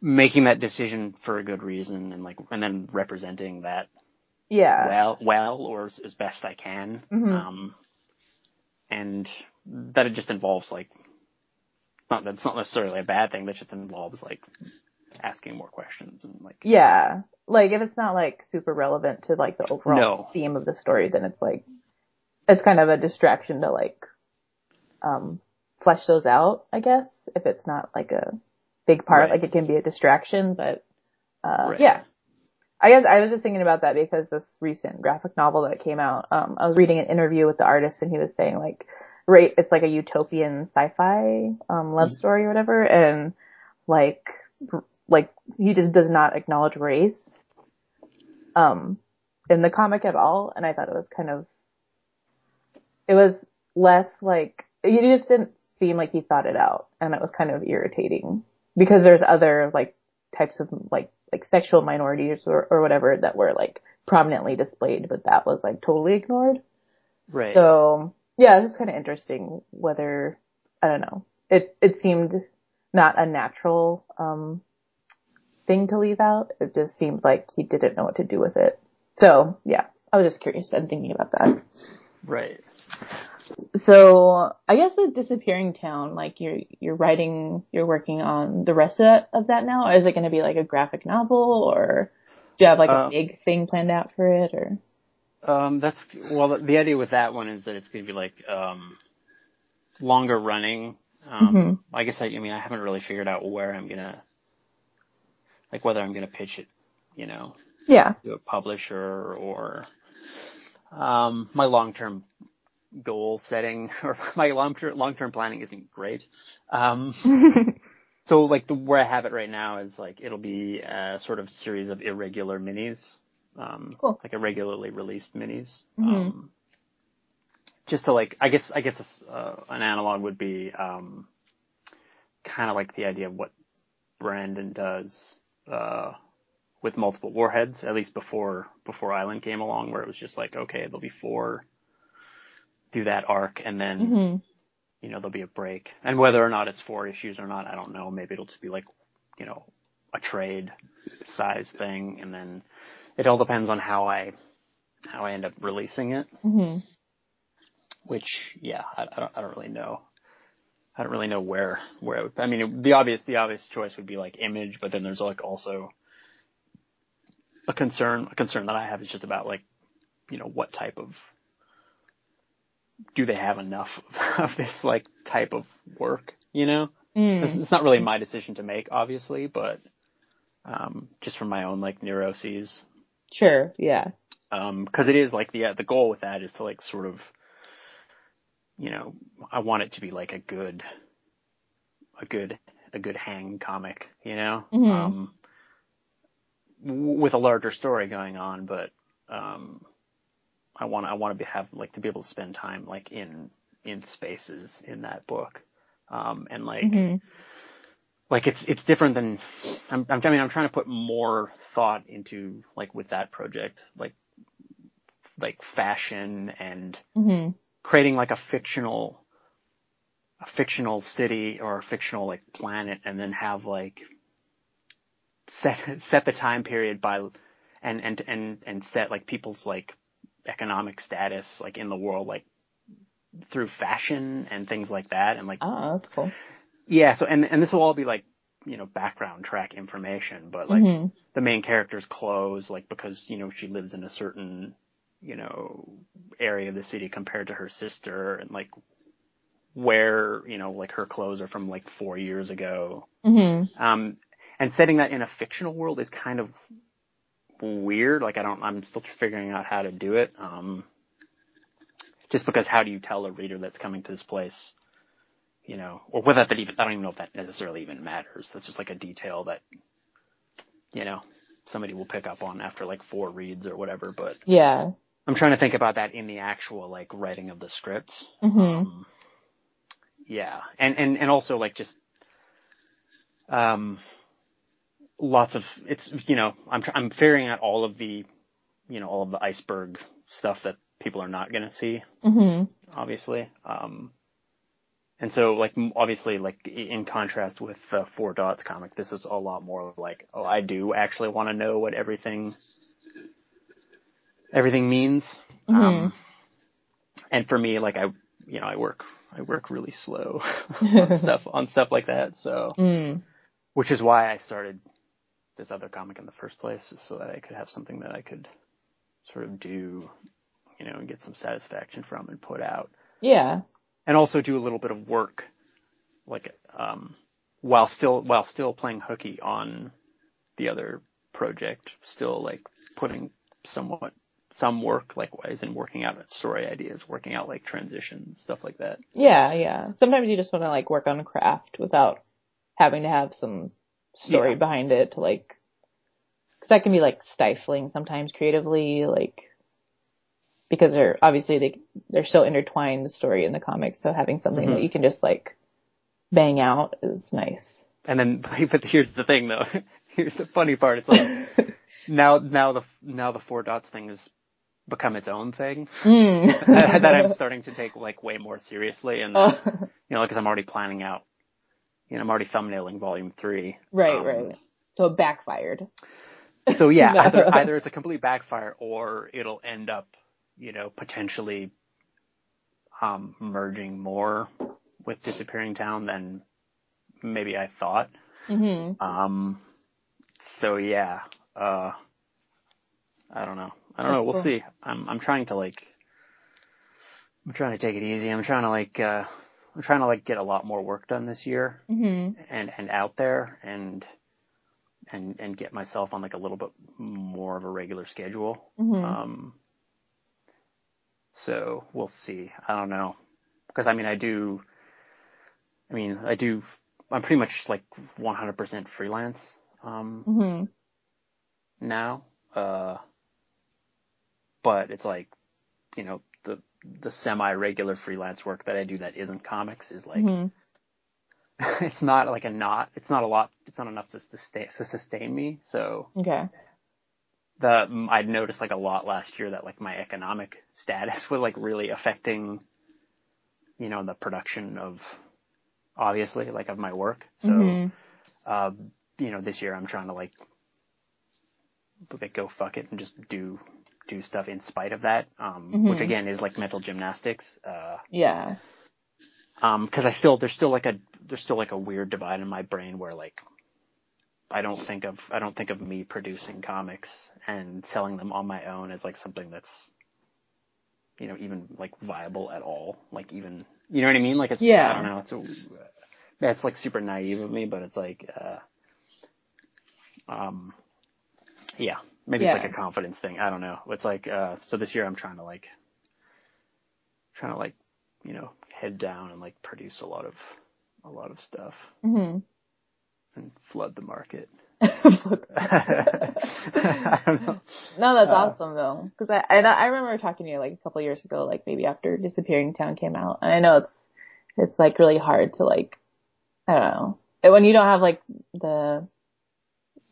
making that decision for a good reason and like, and then representing that yeah. well, well, or as, as best I can. Mhm. Um, and that it just involves like, not that's not necessarily a bad thing. That just involves like asking more questions and like, Yeah. Like if it's not like super relevant to like the overall No. theme of the story, then it's like it's kind of a distraction to like um flesh those out, I guess. If it's not like a big part, Right. like it can be a distraction, but uh Right. yeah. I guess I was just thinking about that because this recent graphic novel that came out, um I was reading an interview with the artist and he was saying like it's like a utopian sci-fi um love Mhm. story or whatever and like like he just does not acknowledge race um in the comic at all and I thought it was kind of it was less like it just didn't seem like he thought it out and it was kind of irritating because there's other like types of like like sexual minorities or, or whatever that were like prominently displayed but that was like totally ignored right. so yeah, it's just kind of interesting whether I don't know. It it seemed not a natural um thing to leave out. It just seemed like he didn't know what to do with it. So yeah, I was just curious and thinking about that. right. So I guess the disappearing town, like you're you're writing, you're working on the rest of that, of that now. Or is it going to be like a graphic novel, or do you have like a Uh, big thing planned out for it? Or Um, that's well. The, idea with that one is that it's going to be like um, longer running. Um, Mhm. I guess I, I mean I haven't really figured out where I'm gonna, like whether I'm gonna pitch it, you know, yeah, to a publisher or um, my long term goal setting or my long term long term planning isn't great. Um, so like the where I have it right now is like it'll be a sort of series of irregular minis, um, Cool. like irregularly released minis. Mhm. Um, just to like, I guess I guess uh, an analog would be um, kind of like the idea of what Brandon does uh, with multiple warheads, at least before before Island came along, where it was just like, okay, there'll be four, do that arc, and then hmm you know, there'll be a break. And whether or not it's four issues or not, I don't know. Maybe it'll just be like, you know, a trade size thing and then it all depends on how I how I end up releasing it. hmm which yeah, I, I don't I don't really know. I don't really know where where would, I mean the obvious the obvious choice would be like image, but then there's like also a concern a concern that I have is just about like you know what type of do they have enough of this like type of work you know it's, it's not really my decision to make obviously but um just from my own like neuroses Sure. Yeah. um because it is like the the goal with that is to like sort of you know I want it to be like a good a good a good hang comic you know Mhm. um w- with a larger story going on but um I want I want to be have like to be able to spend time like in in spaces in that book um and like Mhm. Like it's it's different than I'm, I'm I mean I'm trying to put more thought into like with that project like like fashion and Mhm. creating like a fictional a fictional city or a fictional like planet and then have like set set the time period by and and and and set like people's like economic status like in the world like through fashion and things like that and like Oh, that's cool. Yeah, so and and this will all be like you know background track information, but like Mhm. the main character's clothes, like because you know she lives in a certain you know area of the city compared to her sister, and like where you know like her clothes are from like four years ago. Mhm. Um, and setting that in a fictional world is kind of weird. Like I don't, I'm still figuring out how to do it. Um, just because how do you tell a reader that's coming to this place, you know, or whether that even, I don't even know if that necessarily even matters. That's just like a detail that, you know, somebody will pick up on after like four reads or whatever. But Yeah. I'm trying to think about that in the actual like writing of the scripts. Mhm. Um, yeah, and and and also like just um, lots of it's you know I'm I'm figuring out all of the you know all of the iceberg stuff that people are not going to see Mhm. obviously. Um, and so like obviously like in contrast with the Four Dots comic, this is a lot more like oh I do actually want to know what everything everything means. Um, and for me, like I, you know, I work, I work really slow on stuff, on stuff like that. So, Mm. which is why I started this other comic in the first place, so that I could have something that I could sort of do, you know, and get some satisfaction from and put out, Yeah. And also do a little bit of work, like, um, while still while still playing hooky on the other project, still like putting somewhat some work, likewise, in working out story ideas, working out like transitions, stuff like that. Yeah, yeah. Sometimes you just want to like work on a craft without having to have some story Yeah. behind it to like, cause that can be like stifling sometimes creatively, like, because they're obviously they, they're so intertwined, the story and the comics. So having something Mhm. that you can just like bang out is nice. And then, but here's the thing though. Here's the funny part. It's like now, now the now the four dots thing has become its own thing Mm. that I'm starting to take like way more seriously, and Oh, you know, because I'm already planning out. You know, I'm already thumbnailing volume three. right, Um, right. So it backfired. So yeah, either, either it's a complete backfire or it'll end up, you know, potentially um, merging more with Disappearing Town than maybe I thought. hmm Um, so yeah, uh, I don't know. I don't know. We'll cool. see. I'm I'm trying to like, I'm trying to take it easy. I'm trying to like, uh, I'm trying to like get a lot more work done this year hmm and and out there and and and get myself on like a little bit more of a regular schedule. hmm Um, so we'll see. I don't know because I mean I do. I mean I do. I'm pretty much like 100% freelance. Um, hmm now. Uh, but it's like, you know, the the semi regular freelance work that I do that isn't comics is like hmm it's not like a not it's not a lot it's not enough to sustain to sustain me. So Okay. The I'd noticed like a lot last year that like my economic status was like really affecting you know the production of obviously like of my work. So hmm uh, you know, this year I'm trying to like, like go fuck it and just do do stuff in spite of that, um, Mhm. which again is like mental gymnastics. Uh, Yeah. um, cause I still, there's still like a, there's still like a weird divide in my brain where like, I don't think of, I don't think of me producing comics and selling them on my own as like something that's, you know, even like viable at all. Like even, you know what I mean? Like it's, Yeah. I don't know, it's a, that's like super naive of me, but it's like, uh, um, yeah, maybe it's like a confidence thing. I don't know. It's like, uh, so this year I'm trying to like, trying to like, you know, head down and like produce a lot of, a lot of stuff hmm and flood the market. no, I don't know. that's Uh, awesome though, because I, I I remember talking to you like a couple years ago, like maybe after Disappearing Town came out, and I know it's it's like really hard to like I don't know when you don't have like the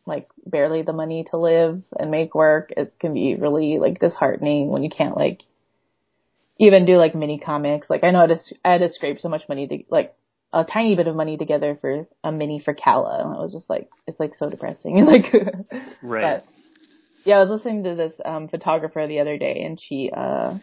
like barely the money to live and make work. It can be really like disheartening when you can't like even do like mini comics. Like I know I just I had to scrape so much money to like a tiny bit of money together for a mini for Kala, and it was just like it's like so depressing. like Right. but yeah, I was listening to this um photographer the other day and she uh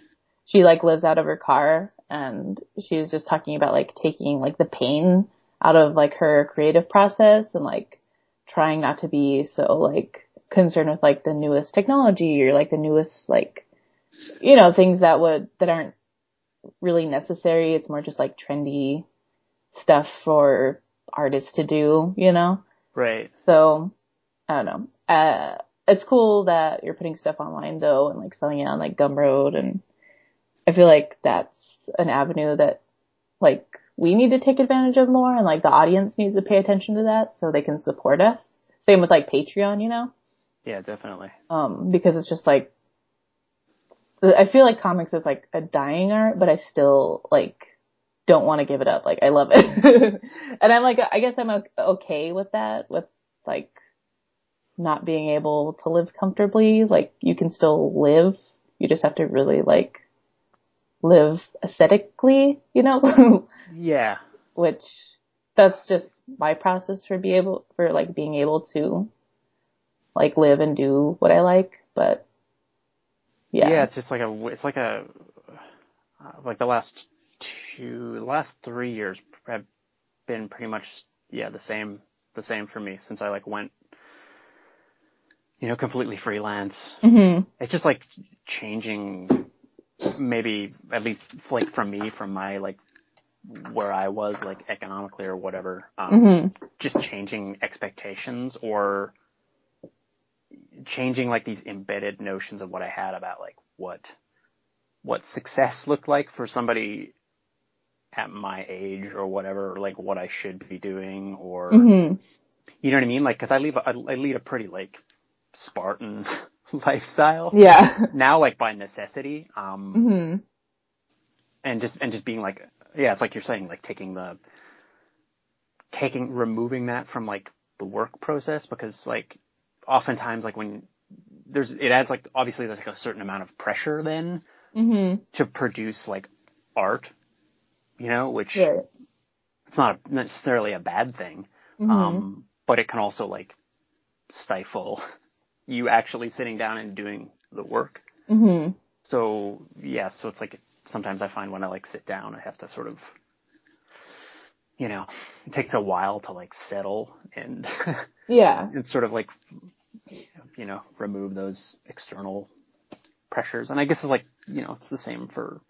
she like lives out of her car and she was just talking about like taking like the pain out of like her creative process and like trying not to be so like concerned with like the newest technology or like the newest like you know things that would that aren't really necessary. It's more just like trendy stuff for artists to do, you know? right. So I don't know. Uh, it's cool that you're putting stuff online though, and like selling it on like Gumroad, and I feel like that's an avenue that like we need to take advantage of more, and like the audience needs to pay attention to that so they can support us. Same with like Patreon, you know, Yeah, definitely. um, because it's just like I feel like comics is like a dying art, but I still like don't want to give it up. Like I love it, and I'm like I guess I'm okay with that. With like not being able to live comfortably, like you can still live. You just have to really like live aesthetically, you know, Yeah. which that's just my process for be able for like being able to like live and do what I like. But yeah, Yeah, it's just like a, it's like a, uh, like the last two, the last three years have been pretty much, yeah, the same, the same for me since I like went, you know, completely freelance. hmm It's just like changing, maybe at least like from me, from my like where I was like economically or whatever, um, hmm just changing expectations or changing like these embedded notions of what I had about like what what success looked like for somebody at my age or whatever, or like what I should be doing or hmm you know what I mean? Like, cause I leave, I, I lead a pretty like Spartan lifestyle Yeah. now, like by necessity. Um, hmm and just and just being like yeah it's like you're saying like taking the taking removing that from like the work process because like oftentimes like when there's it adds like obviously there's like a certain amount of pressure then hmm to produce like art you know which Right. it's not necessarily a bad thing Mhm. um but it can also like stifle you actually sitting down and doing the work hmm so yeah, so it's like sometimes I find when I like sit down, I have to sort of, you know, it takes a while to like settle and Yeah. and sort of like, you know, remove those external pressures. And I guess it's like, you know, it's the same for,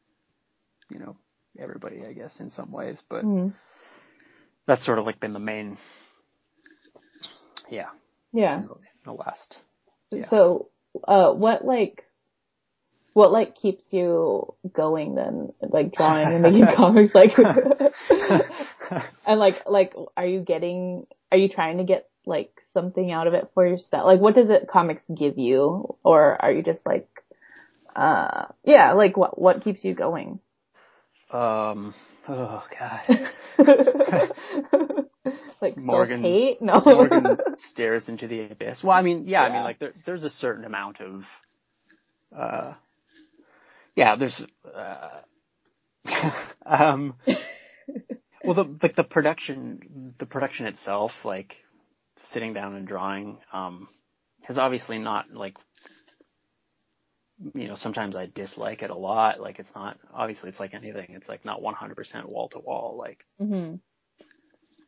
you know, everybody, I guess, in some ways. But hmm that's sort of like been the main, yeah, Yeah. the, the last. Yeah. So, uh, what like, what like keeps you going then? Like drawing and making comics, like, and like, like, are you getting, are you trying to get like something out of it for yourself? Like, what does it comics give you, or are you just like, uh, yeah, like what what keeps you going? Um, oh god. like Morgan- hate? No. Morgan stares into the abyss. Well, I mean, yeah, I mean, like there, there's a certain amount of, uh, yeah, there's, uh, um, well, the like the production, the production itself, like sitting down and drawing, um, has obviously not like you know, sometimes I dislike it a lot. Like it's not, obviously it's like anything. It's like not 100% wall to wall, like Mhm.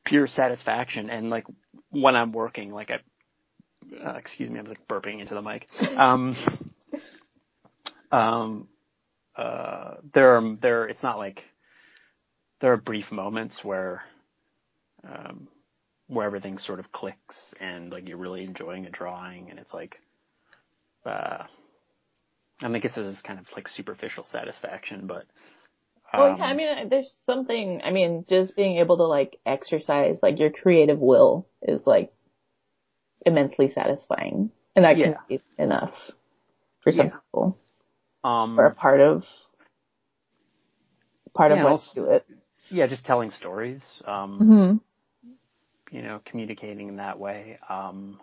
pure satisfaction. And like when I'm working, like I, uh, excuse me, I'm like burping into the mic. Um, um, uh, there are, there, it's not like, there are brief moments where, um, where everything sort of clicks and like you're really enjoying a drawing and it's like, uh, I mean, I guess this is kind of like superficial satisfaction, but, Well, um, yeah, I mean, there's something, I mean, just being able to like exercise like your creative will is like immensely satisfying. And that can Yeah. be enough for some Yeah. people um, or a part of, part Yeah, of what do it. yeah, just telling stories, um, hmm you know, communicating in that way. Um,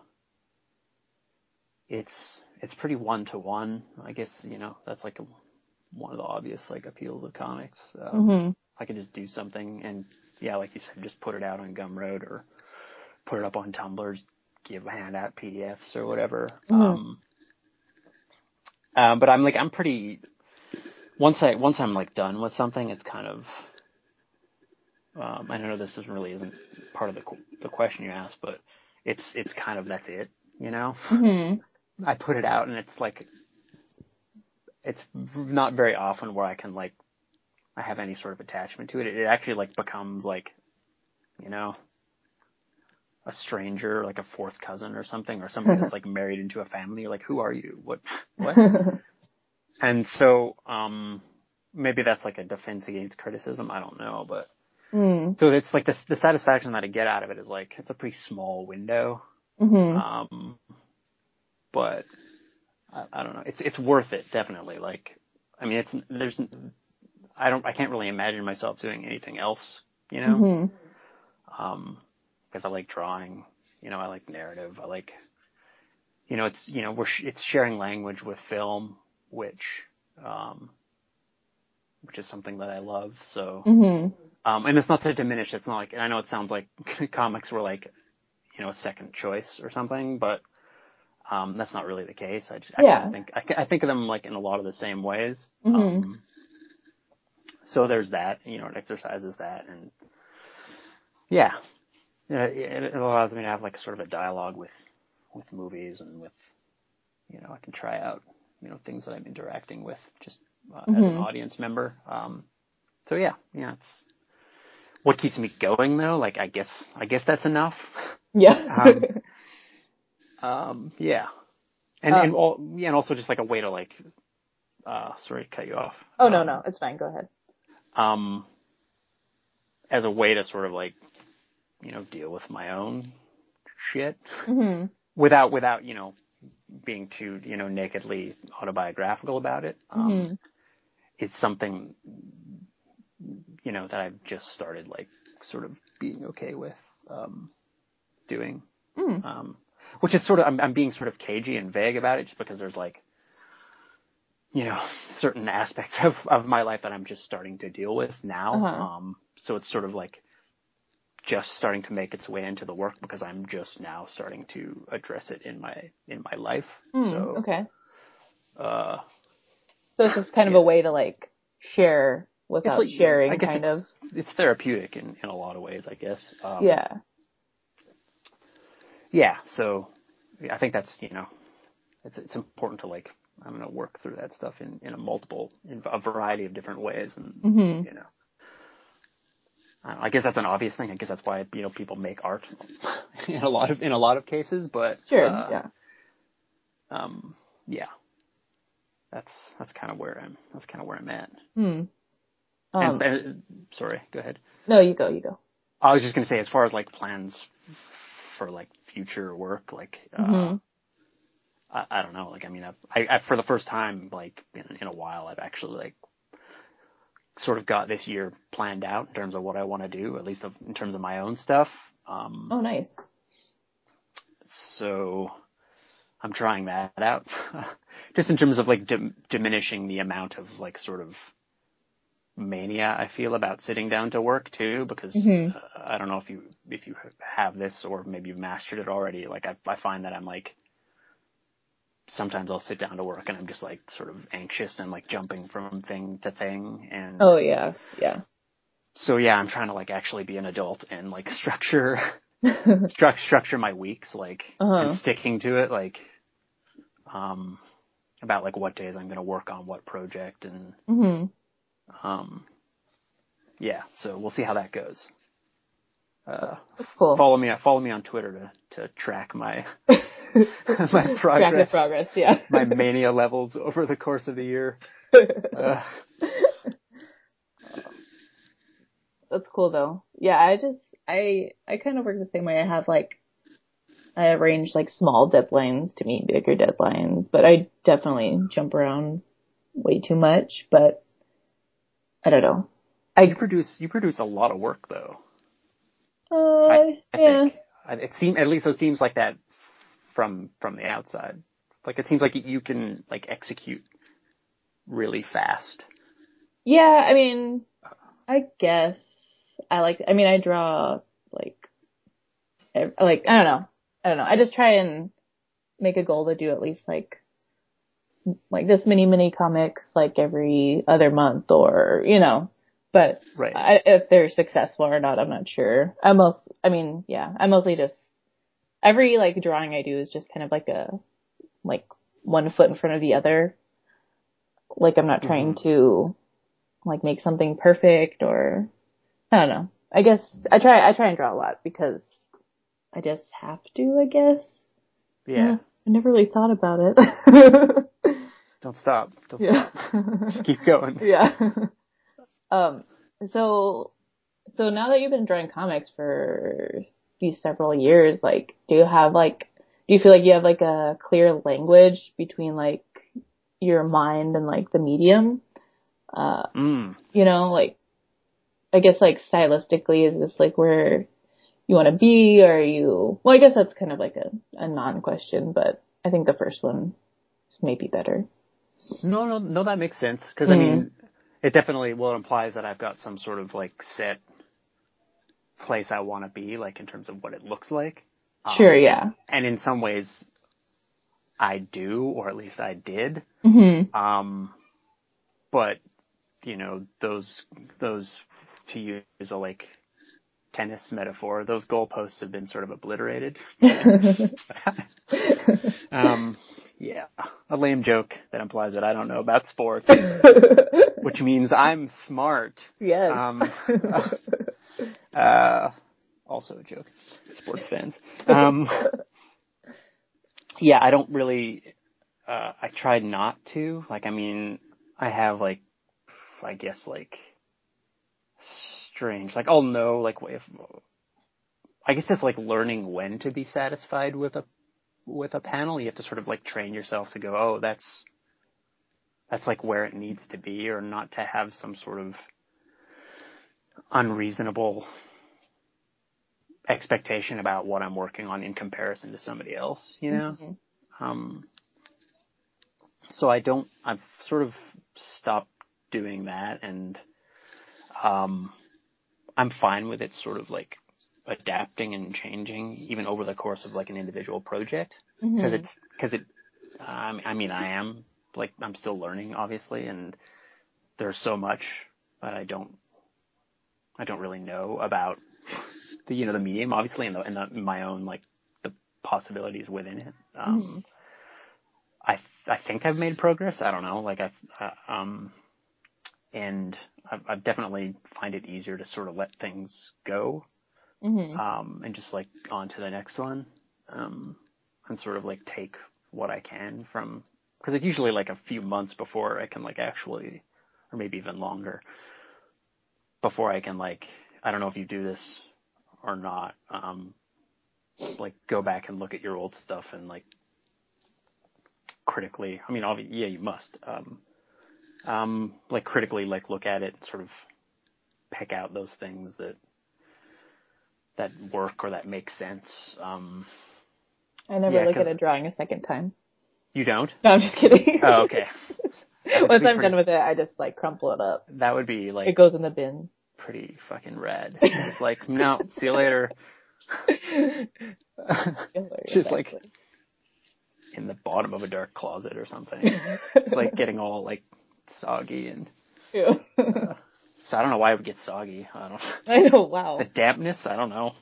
it's it's pretty one to one. I guess you know that's like a, one of the obvious like appeals of comics. Um, hmm I could just do something and yeah, like you said, just put it out on Gumroad or put it up on Tumblr, give hand out PDFs or whatever. Mhm. Um, uh, but I'm like I'm pretty once I once I'm like done with something, it's kind of um, I don't know this isn't really isn't part of the the question you asked, but it's it's kind of that's it, you know. hmm I put it out and it's like it's not very often where I can like I have any sort of attachment to it. It actually like becomes like you know a stranger, like a fourth cousin or something, or somebody that's like married into a family. You're like, who are you? What? What? and so um maybe that's like a defense against criticism. I don't know, but mm so it's like the the satisfaction that I get out of it is like it's a pretty small window. hmm Um, but I, I don't know. It's it's worth it definitely. Like, I mean, it's there's I don't I can't really imagine myself doing anything else. You know, hmm um, because I like drawing. You know, I like narrative. I like, you know, it's you know we're sh- it's sharing language with film, which um, which is something that I love. So. hmm Um, and it's not to diminish. It's not like, and I know it sounds like comics were like, you know, a second choice or something, but um, that's not really the case. I just, I Yeah. think, I, I think of them like in a lot of the same ways. Mhm. Um, so there's that, you know, it exercises that, and yeah, it, it allows me to have like sort of a dialogue with with movies and with, you know, I can try out, you know, things that I'm interacting with just uh, as an Mhm. audience member. Um, so yeah, yeah, it's what keeps me going though. Like I guess I guess that's enough. Yeah. Um, Um, yeah, and Uh, and all, yeah, and also just like a way to like, uh, sorry to cut you off. oh no, Um, no, it's fine. Go ahead. Um, as a way to sort of like, you know, deal with my own shit hmm without without you know being too you know nakedly autobiographical about it. Um, Mhm. It's something you know that I've just started like sort of being okay with um, doing. Mm. um, which is sort of I'm, I'm being sort of cagey and vague about it just because there's like you know certain aspects of of my life that I'm just starting to deal with now Uh-huh. um so it's sort of like just starting to make its way into the work because I'm just now starting to address it in my in my life Mm, so okay. uh So it's just kind of a way to like share without like- sharing, I guess kind of. it's, it's therapeutic in in a lot of ways I guess um, Yeah. Yeah, so I think that's you know, it's it's important to like I'm gonna work through that stuff in in a multiple in a variety of different ways, and Mhm. you know, I, know, I guess that's an obvious thing. I guess that's why you know people make art in a lot of in a lot of cases, but Sure. uh, yeah. um, yeah, that's that's kind of where I'm that's kind of where I'm at. Hmm. Um, and, and sorry, go ahead. no, you go. You go. I was just gonna say, as far as like plans for like future work, like uh, Mhm. I, I don't know, like I mean, I've, I, I for the first time like in, in a while, I've actually like sort of got this year planned out in terms of what I want to do, at least of, in terms of my own stuff. Um, Oh, nice. so I'm trying that out, just in terms of like dim- diminishing the amount of like sort of mania I feel about sitting down to work too, because Mhm. uh, I don't know if you if you have this or maybe you've mastered it already. Like I I find that I'm like sometimes I'll sit down to work and I'm just like sort of anxious and like jumping from thing to thing and Oh yeah, yeah. so yeah, I'm trying to like actually be an adult and like structure stru- structure my weeks like Uh-huh. and sticking to it like um about like what days I'm going to work on what project and hmm um yeah, so we'll see how that goes. Uh That's cool. follow me follow me on Twitter to to track my my progress. Progress, yeah. my mania levels over the course of the year. Uh, That's cool though. Yeah, I just I I kind of work the same way. I have like I arrange like small deadlines to meet bigger deadlines, but I definitely jump around way too much. But I don't know. I you produce you produce a lot of work though. Uh, I, I yeah. think it seems at least it seems like that from from the outside. Like it seems like you can like execute really fast. Yeah, I mean, I guess I like. I mean, I draw like, like I don't know. I don't know. I just try and make a goal to do at least like, like this many mini comics like every other month or you know. But Right. I, if they're successful or not, I'm not sure. I'm most, I mean, yeah, I mostly just every like drawing I do is just kind of like a like one foot in front of the other. Like I'm not mm-hmm. trying to like make something perfect or I don't know. I guess I try I try and draw a lot because I just have to, I guess. yeah. I never really thought about it. Don't stop. Don't yeah. stop. Just keep going. yeah. um so so now that you've been drawing comics for these several years, like do you have like do you feel like you have like a clear language between like your mind and like the medium? Uh Mm. you know, like I guess like stylistically is this like where you want to be or are you well I guess that's kind of like a, a non question, but I think the first one is maybe better. No, no, no. That makes sense because I mean, it definitely well it implies that I've got some sort of like set place I want to be, like in terms of what it looks like. Um, Sure, yeah. And in some ways, I do, or at least I did. Mhm. Um, but you know, those those to use a like tennis metaphor, those goalposts have been sort of obliterated. um, yeah, a lame joke that implies that I don't know about sports, which means I'm smart. yes. Um, uh, also a joke, sports fans. Um, yeah, I don't really. Uh, I tried not to. Like, I mean, I have like, I guess like, strange. Like, I'll know like if. I guess it's like learning when to be satisfied with a with a panel. You have to sort of like train yourself to go, oh, that's that's like where it needs to be, or not to have some sort of unreasonable expectation about what I'm working on in comparison to somebody else, you know? Um, so I don't, I've sort of stopped doing that and, um, I'm fine with it sort of like adapting and changing even over the course of like an individual project because it's, cause it, um, I mean, I am like, I'm still learning obviously and there's so much that I don't, I don't really know about the, you know, the medium obviously and the, and the, my own like the possibilities within it. Um, I, I think I've made progress. I don't know. Like I, uh, um, and I, I definitely find it easier to sort of let things go, Mhm. um, and just like on to the next one, um, and sort of like take what I can from, cause it's usually like a few months before I can like actually, or maybe even longer, before I can like, I don't know if you do this or not, um, like go back and look at your old stuff and like critically, I mean, obviously, yeah, you must, um, um, like critically, like look at it and sort of pick out those things that, that work or that make sense. Um, I never yeah, look at a drawing a second time. you don't? No, I'm just kidding. Oh, okay. Once I'm pretty- done with it, I just like crumple it up. That would be like It goes in the bin. pretty fucking rad. It's like, no, see you later. Just like- actually. in the bottom of a dark closet or something. it's like getting all like soggy and Yeah. so I don't know why it would get soggy. I don't I know. Wow. the dampness. I don't know.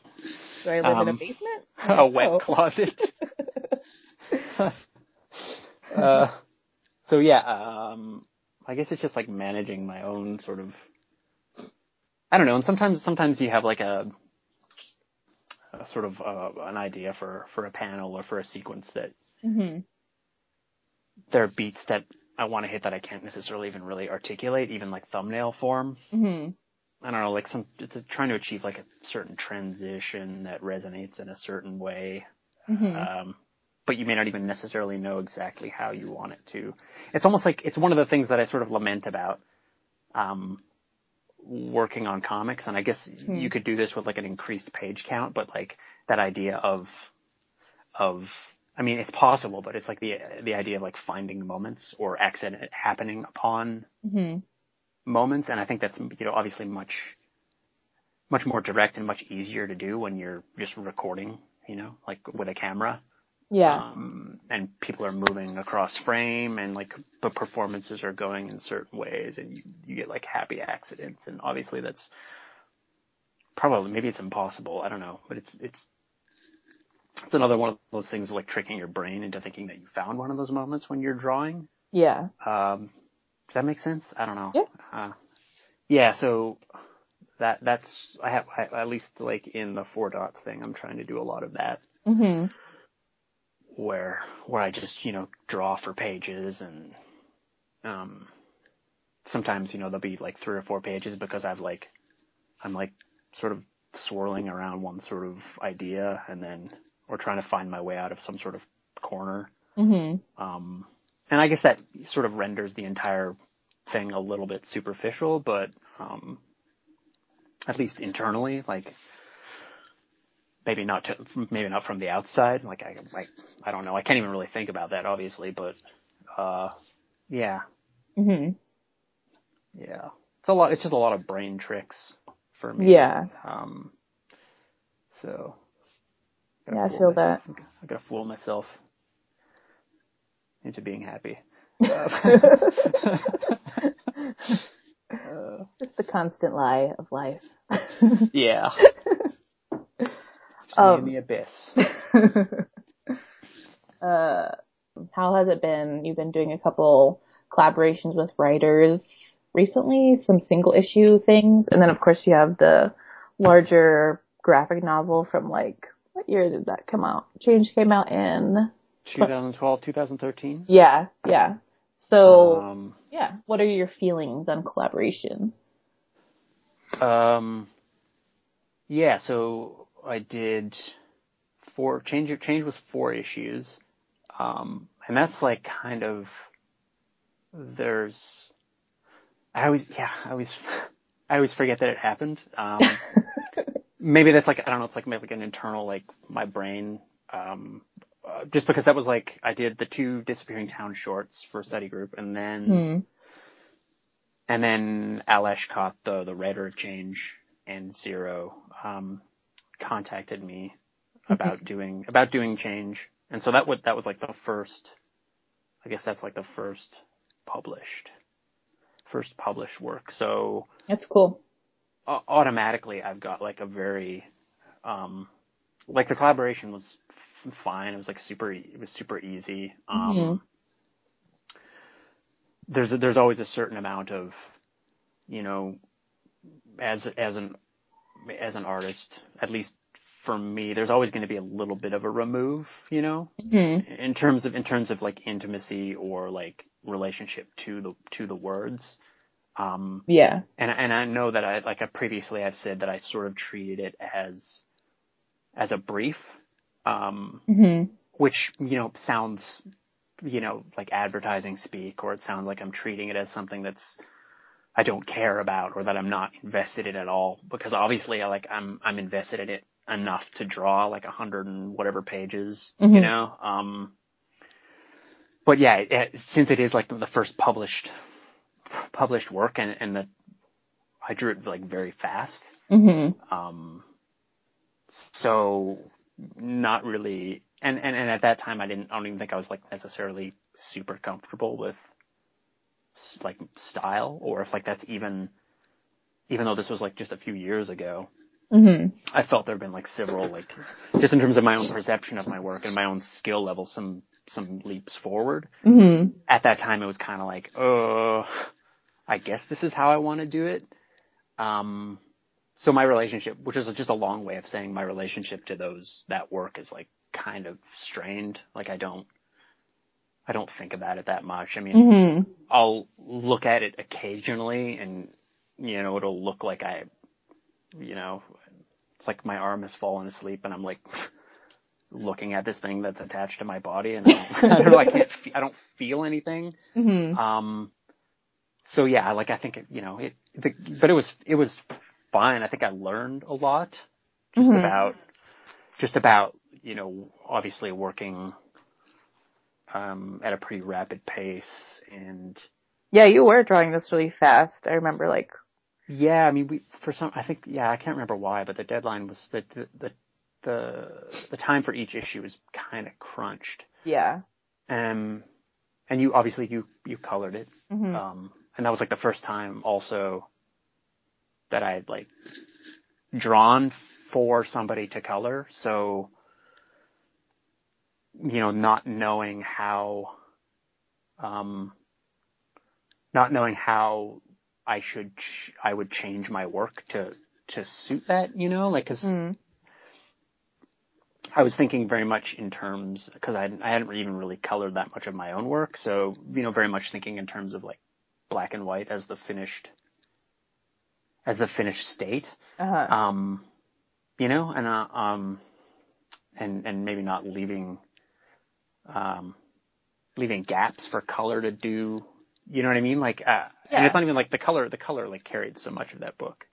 Do I live in a um, basement? A wet closet. uh, so yeah, um, I guess it's just like managing my own sort of. I don't know, and sometimes sometimes you have like a, a sort of uh, an idea for for a panel or for a sequence that Mhm. there are beats that I want to hit that I can't necessarily even really articulate, even like thumbnail form. Mhm. I don't know, like some it's trying to achieve like a certain transition that resonates in a certain way. Mhm. Um, but you may not even necessarily know exactly how you want it to. It's almost like it's one of the things that I sort of lament about um, working on comics, and I guess you could do this with like an increased page count, but like that idea of of I mean, it's possible, but it's like the the idea of like finding moments or accident happening upon Mhm. moments, and I think that's you know obviously much much more direct and much easier to do when you're just recording, you know, like with a camera. Yeah. Um, and people are moving across frame and like the performances are going in certain ways and you, you get like happy accidents and obviously that's probably maybe it's impossible I don't know but it's it's it's another one of those things like tricking your brain into thinking that you found one of those moments when you're drawing yeah. um, does that make sense I don't know Yeah. uh, yeah so that that's I have I, at least like in the four dots thing I'm trying to do a lot of that Mhm. where where I just you know draw for pages and um sometimes you know there'll be like three or four pages because I've like I'm like sort of swirling around one sort of idea and then or trying to find my way out of some sort of corner Mhm. um and I guess that sort of renders the entire thing a little bit superficial but um at least internally like maybe not to, maybe not from the outside. Like I, like I don't know. I can't even really think about that, obviously. But uh, yeah, Mhm. yeah. It's a lot. It's just a lot of brain tricks for me. Yeah. Um. So. Yeah, I feel that. I gotta fool myself into being happy. Just the constant lie of life. Yeah. Um, in the abyss. uh, how has it been? You've been doing a couple collaborations with writers recently, some single issue things, and then of course you have the larger graphic novel from like what year did that come out? Change came out in 2012, 2013. yeah, yeah. So Um. yeah, what are your feelings on collaboration? Um, yeah, so I did four change. Change was four issues, um, and that's like kind of there's. I always yeah I always I always forget that it happened. Um, maybe that's like I don't know. It's like maybe like an internal like my brain. Um, uh, just because that was like I did the two disappearing town shorts for study group, and then Hmm. and then Ales Kot, the the writer of Change and Zero, um, contacted me about doing about doing Change, and so that would that was like the first. I guess that's like the first published, first published work. So That's cool. Automatically, I've got like a very, um, like the collaboration was f- fine. It was like super. It was super easy. Um, Mhm. there's a, there's always a certain amount of, you know, as as an as an artist, at least for me, there's always going to be a little bit of a remove, you know, hmm in terms of in terms of like intimacy or like relationship to the to the words. Um, Yeah. and and I know that I like I previously I've said that I sort of treated it as as a brief, um, hmm which you know sounds you know like advertising speak, or it sounds like I'm treating it as something that's I don't care about or that I'm not invested in at all. Because obviously I like I'm I'm invested in it enough to draw like a hundred and whatever pages, Mhm. you know. Um, but yeah, it, since it is like the first published published work and and the I drew it like very fast. hmm Um, so not really and, and, and at that time I didn't, I don't even think I was like necessarily super comfortable with like style or if like that's even, even though this was like just a few years ago, hmm I felt there have been like several like, just in terms of my own perception of my work and my own skill level, some, some leaps forward. hmm At that time it was kind of like, oh, I guess this is how I want to do it. Um, so my relationship, which is just a long way of saying my relationship to those, that work is like kind of strained. Like I don't, I don't think about it that much. I mean, hmm I'll look at it occasionally and, you know, it'll look like I, you know, it's like my arm has fallen asleep and I'm like looking at this thing that's attached to my body and I'm, I don't know, I can't, fe- I don't feel anything. hmm Um, so yeah, like I think it, you know, it, the, but it was, it was fine. I think I learned a lot just Mhm. about, just about, you know, obviously working, um, at a pretty rapid pace and Yeah, you were drawing this really fast. I remember like, yeah, I mean, we, for some, I think, yeah, I can't remember why, but the deadline was the, the, the, the, the time for each issue was kind of crunched. yeah. Um, and you, obviously you, you colored it. hmm Um, and that was like the first time also that I had like drawn for somebody to color. So, you know, not knowing how, um, not knowing how I should, ch- I would change my work to, to suit that, you know, like, cause mm I was thinking very much in terms, cause I, hadn't- I hadn't even really colored that much of my own work. So, you know, very much thinking in terms of like black and white as the finished, as the finished state. Uh-huh. Um, you know, and, uh, um, and, and maybe not leaving, um, leaving gaps for color to do, you know what I mean? Like, uh, and it's not even like the color, the color like carried so much of that book.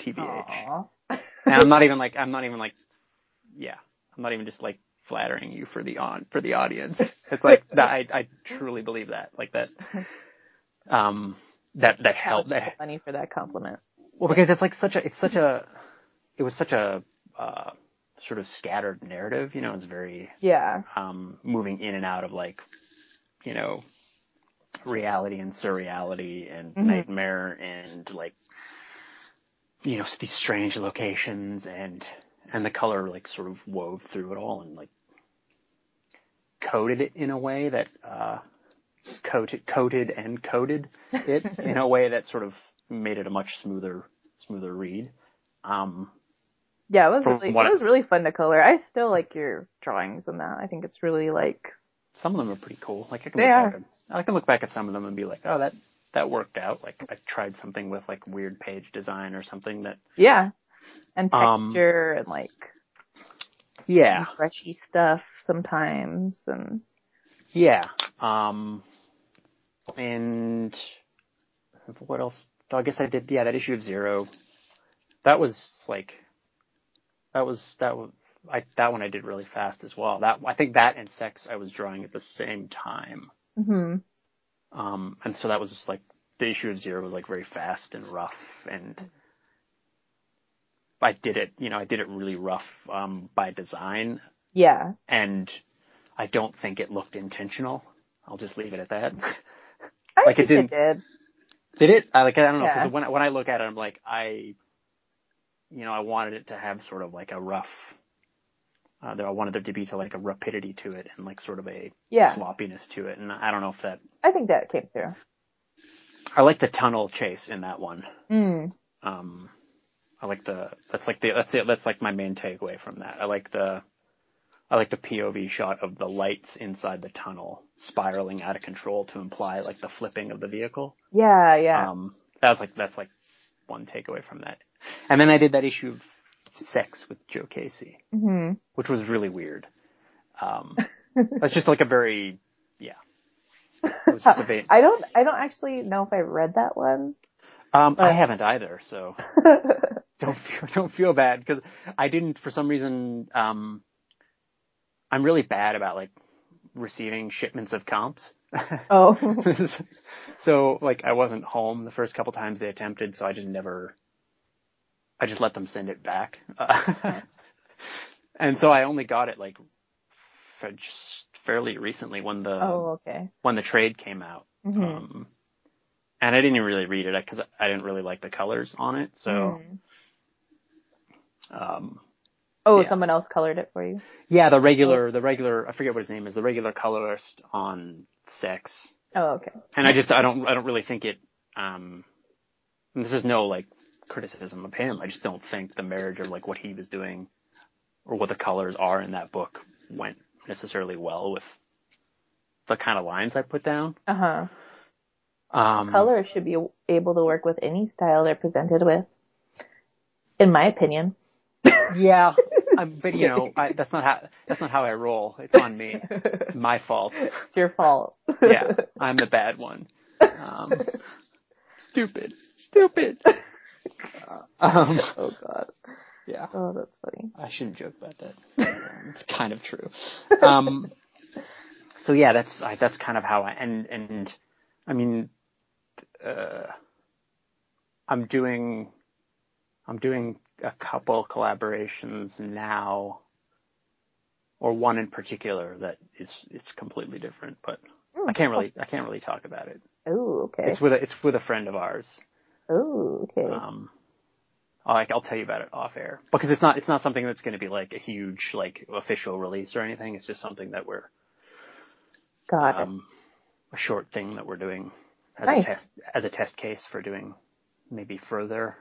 TBH. And I'm not even like, I'm not even like, yeah, I'm not even just like flattering you for the on, for the audience. It's like that, I, I truly believe that, like that, um, that, that helped, that, Funny for that compliment. well, because it's like such a, it's such a, it was such a, uh, sort of scattered narrative, you know, it's very, Yeah. um, moving in and out of like, you know, reality and surreality and Mhm. nightmare and like, you know, these strange locations and, and the color like sort of wove through it all and like coded it in a way that, uh, coated, coated and coded it in a way that sort of made it a much smoother, smoother read. Um, Yeah, it was really it was really fun to color. I still like your drawings in that. I think it's really like some of them are pretty cool. Like I can look are. back at, I can look back at some of them and be like, oh, that that worked out. Like I tried something with like weird page design or something that, yeah, and Um, texture and like yeah, freshy stuff sometimes and yeah. Um, and what else? Oh, I guess I did. Yeah, that issue of Zero. That was like, that was that was. I, that one I did really fast as well. That I think that and Sex I was drawing at the same time. hmm Um, and so that was just like the issue of zero was like very fast and rough and I did it, you know, I did it really rough, um, by design yeah. and I don't think it looked intentional. I'll just leave it at that. I Like, it didn't- did. did it? I like, I don't know, Yeah. cause when, I- when I look at it, I'm like, I, you know, I wanted it to have sort of like a rough, uh, there, I wanted there to be to like a rapidity to it and like sort of a Yeah. sloppiness to it. And I don't know if that, I think that came through. I like the tunnel chase in that one. Mm. um I like the that's like the that's it that's like my main takeaway from that. I like the I like the POV shot of the lights inside the tunnel spiraling out of control to imply like the flipping of the vehicle. Yeah, yeah. Um that's like that's like one takeaway from that. And then I did that issue of sex with Joe Casey, hmm which was really weird. Um that's just like a very yeah. It was just a very, I don't I don't actually know if I read that one. um I haven't either, so don't feel don't feel bad because I didn't for some reason. Um, I'm really bad about like receiving shipments of comps. oh. so like I wasn't home the first couple times they attempted, so I just never. I just let them send it back, and so I only got it like fairly recently when the oh, okay. when the trade came out. Mhm. Um, and I didn't even really read it because I didn't really like the colors on it. So, Mm. um, Oh, yeah. someone else colored it for you. yeah, the regular, the regular, I forget what his name is, the regular colorist on Sex. Oh, okay. And I just, I don't, I don't really think it, um, this is no like criticism of him. I just don't think the marriage of like what he was doing or what the colors are in that book went necessarily well with the kind of lines I put down. Uh huh. Um, Colors should be able to work with any style they're presented with, in my opinion. Yeah, but you know, I, that's not how that's not how I roll. It's on me. It's my fault. It's your fault. Yeah, I'm the bad one. Um, stupid, stupid. Uh, um, oh god. yeah, Oh, that's funny. I shouldn't joke about that. It's kind of true. Um, so yeah, that's I, that's kind of how I and and I mean, uh, I'm doing I'm doing a couple collaborations now, or one in particular that is is completely different, but I can't really I can't really talk about it. Oh, okay. It's with a, it's with a friend of ours. Oh, okay. Um, I'll, I'll tell you about it off air because it's not it's not something that's going to be like a huge like official release or anything. It's just something that we're Got it. um, a short thing that we're doing as Nice. a test as a test case for doing maybe further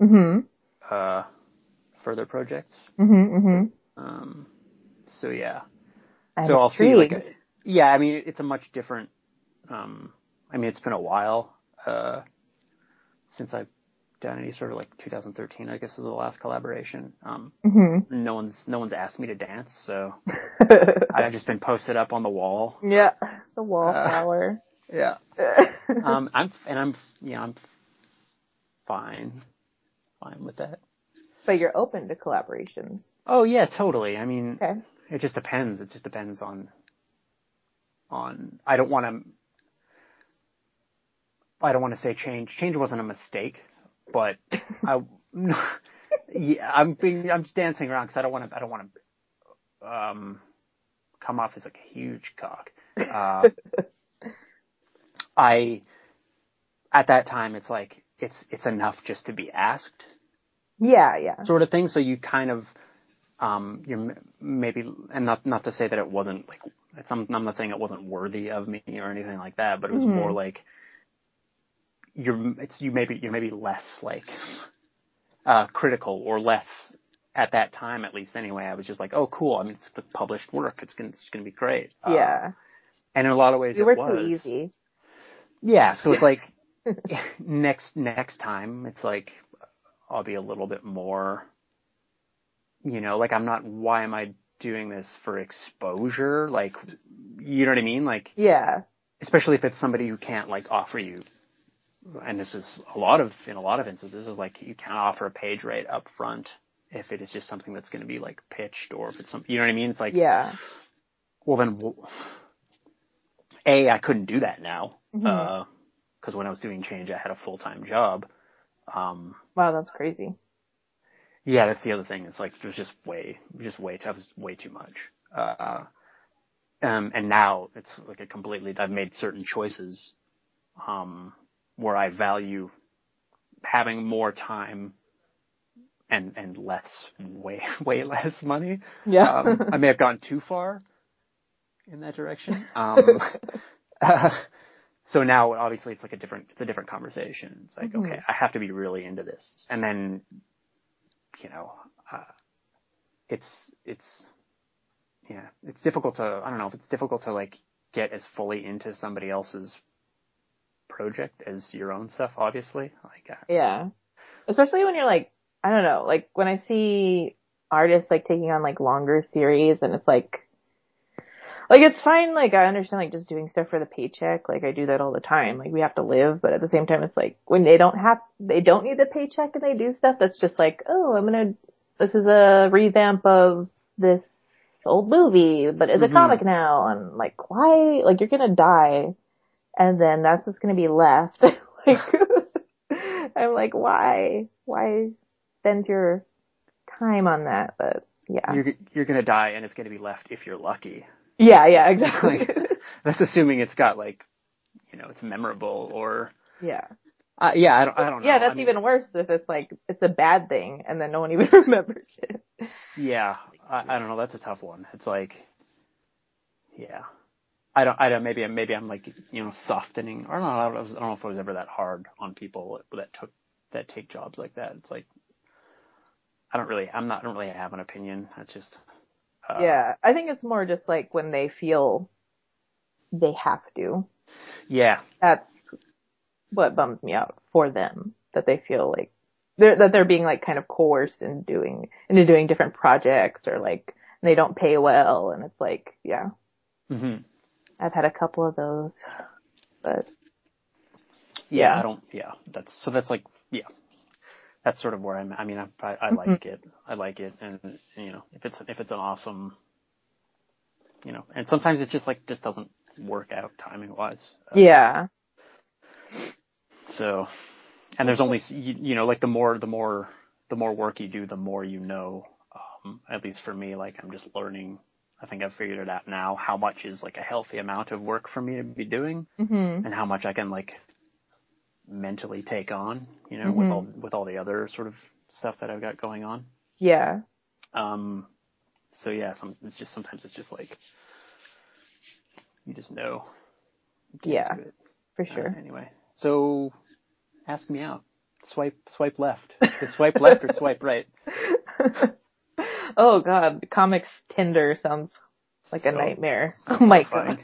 Mhm. Uh, further projects. Mhm. Mhm. Um, so yeah, I'm so I'll see. Like, intrigued. yeah, I mean, it's a much different. Um, I mean, it's been a while uh, since I've done any sort of like 2013. I guess is the last collaboration. Um, Mhm. no one's no one's asked me to dance, so I've just been posted up on the wall. yeah. The Uh, wallflower. Yeah. Um, I'm and I'm yeah I'm fine, fine with that. but you're open to collaborations. Oh yeah, totally. I mean, Okay. it just depends. It just depends on on. I don't want to. I don't want to say change. Change wasn't a mistake, but I. yeah, I'm being. I'm just dancing around because I don't want to. I don't want to. Um, come off as like a huge cock. Uh, I. At that time, it's like it's it's enough just to be asked Yeah, yeah. sort of thing. So you kind of, um, you're maybe, and not not to say that it wasn't like, it's, I'm, I'm not saying it wasn't worthy of me or anything like that, but it was Mhm. more like you're, it's you maybe you're maybe less like uh, critical or less at that time at least anyway. I was just like, oh cool. I mean, it's the published work. It's gonna it's gonna be great. Uh, Yeah. and in a lot of ways, You it were was. too easy. Yeah, so it's like next next time it's like I'll be a little bit more you know, like I'm not why am I doing this for exposure? Like you know what I mean? Like Yeah. especially if it's somebody who can't like offer you and this is a lot of in a lot of instances is like you can't offer a page rate up front if it is just something that's going to be like pitched or if it's something you know what I mean? It's like Yeah. well then well, A, I couldn't do that now Mhm. because when I was doing change I had a full time job. Um, Wow, that's crazy. yeah, that's the other thing. It's like it was just way, just way, was way too much. Uh, um, and now it's like a completely. I've made certain choices, um, where I value having more time and and less, way way less money. Yeah. Um, I may have gone too far in that direction. Um, uh, so now obviously it's like a different, it's a different conversation. It's like, Mhm. okay, I have to be really into this. And then, you know, uh, it's, it's, yeah, it's difficult to, I don't know if it's difficult to like get as fully into somebody else's project as your own stuff, obviously. Like, uh, Yeah. Especially when you're like, I don't know, like when I see artists like taking on like longer series and it's like, like it's fine, like I understand like just doing stuff for the paycheck, like I do that all the time, like we have to live, but at the same time it's like when they don't have, they don't need the paycheck and they do stuff that's just like, oh, I'm gonna, this is a revamp of this old movie, but it's a Mhm. comic now, and like why, like you're gonna die, and then that's what's gonna be left, like, I'm like, why, why spend your time on that? But yeah, you're, you're gonna die and it's gonna be left if you're lucky. Yeah, yeah, exactly. Like, that's assuming it's got like, you know, it's memorable or, yeah. uh, yeah, I don't, I don't know. Yeah, that's I mean, even worse if it's like it's a bad thing and then no one even remembers it. Yeah, I, I don't know. That's a tough one. It's like, yeah, I don't, I don't. Maybe, maybe I'm like, you know, softening. Or no, I don't, know, I don't know if it was ever that hard on people that took that take jobs like that. It's like, I don't really, I'm not, I don't really have an opinion. That's just, uh, yeah, I think it's more just like when they feel they have to. yeah, That's what bums me out for them that they feel like they're, that they're being like kind of coerced into doing into doing different projects or like they don't pay well and it's like yeah hmm I've had a couple of those but yeah, Yeah. I don't, yeah. That's so. That's like, yeah. That's sort of where I'm. I mean, I, I, I Mm-hmm. like it. I like it, and you know, if it's if it's an awesome, you know, and sometimes it just like just doesn't work out timing wise. yeah So, and there's only you, you know like the more the more the more work you do, the more you know. Um, at least for me, like I'm just learning. I think I've figured it out now how much is like a healthy amount of work for me to be doing, mhm and how much I can like mentally take on. You know, with all with all the other sort of stuff that I've got going on. yeah Um, so yeah, some it's just sometimes it's just like you just know. You Yeah. for Uh, sure anyway, so ask me out. Swipe, swipe left. Swipe left or swipe right? oh god comics Tinder sounds like a nightmare so oh my god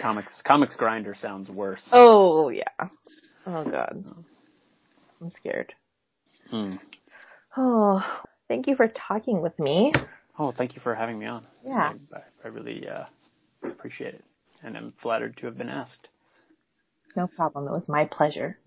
Comics, comics Grindr sounds worse. oh yeah oh god I'm scared Hmm. Oh, thank you for talking with me. Oh, thank you for having me on. Yeah. I, I- really uh, appreciate it, and I'm flattered to have been asked. No problem. It was my pleasure.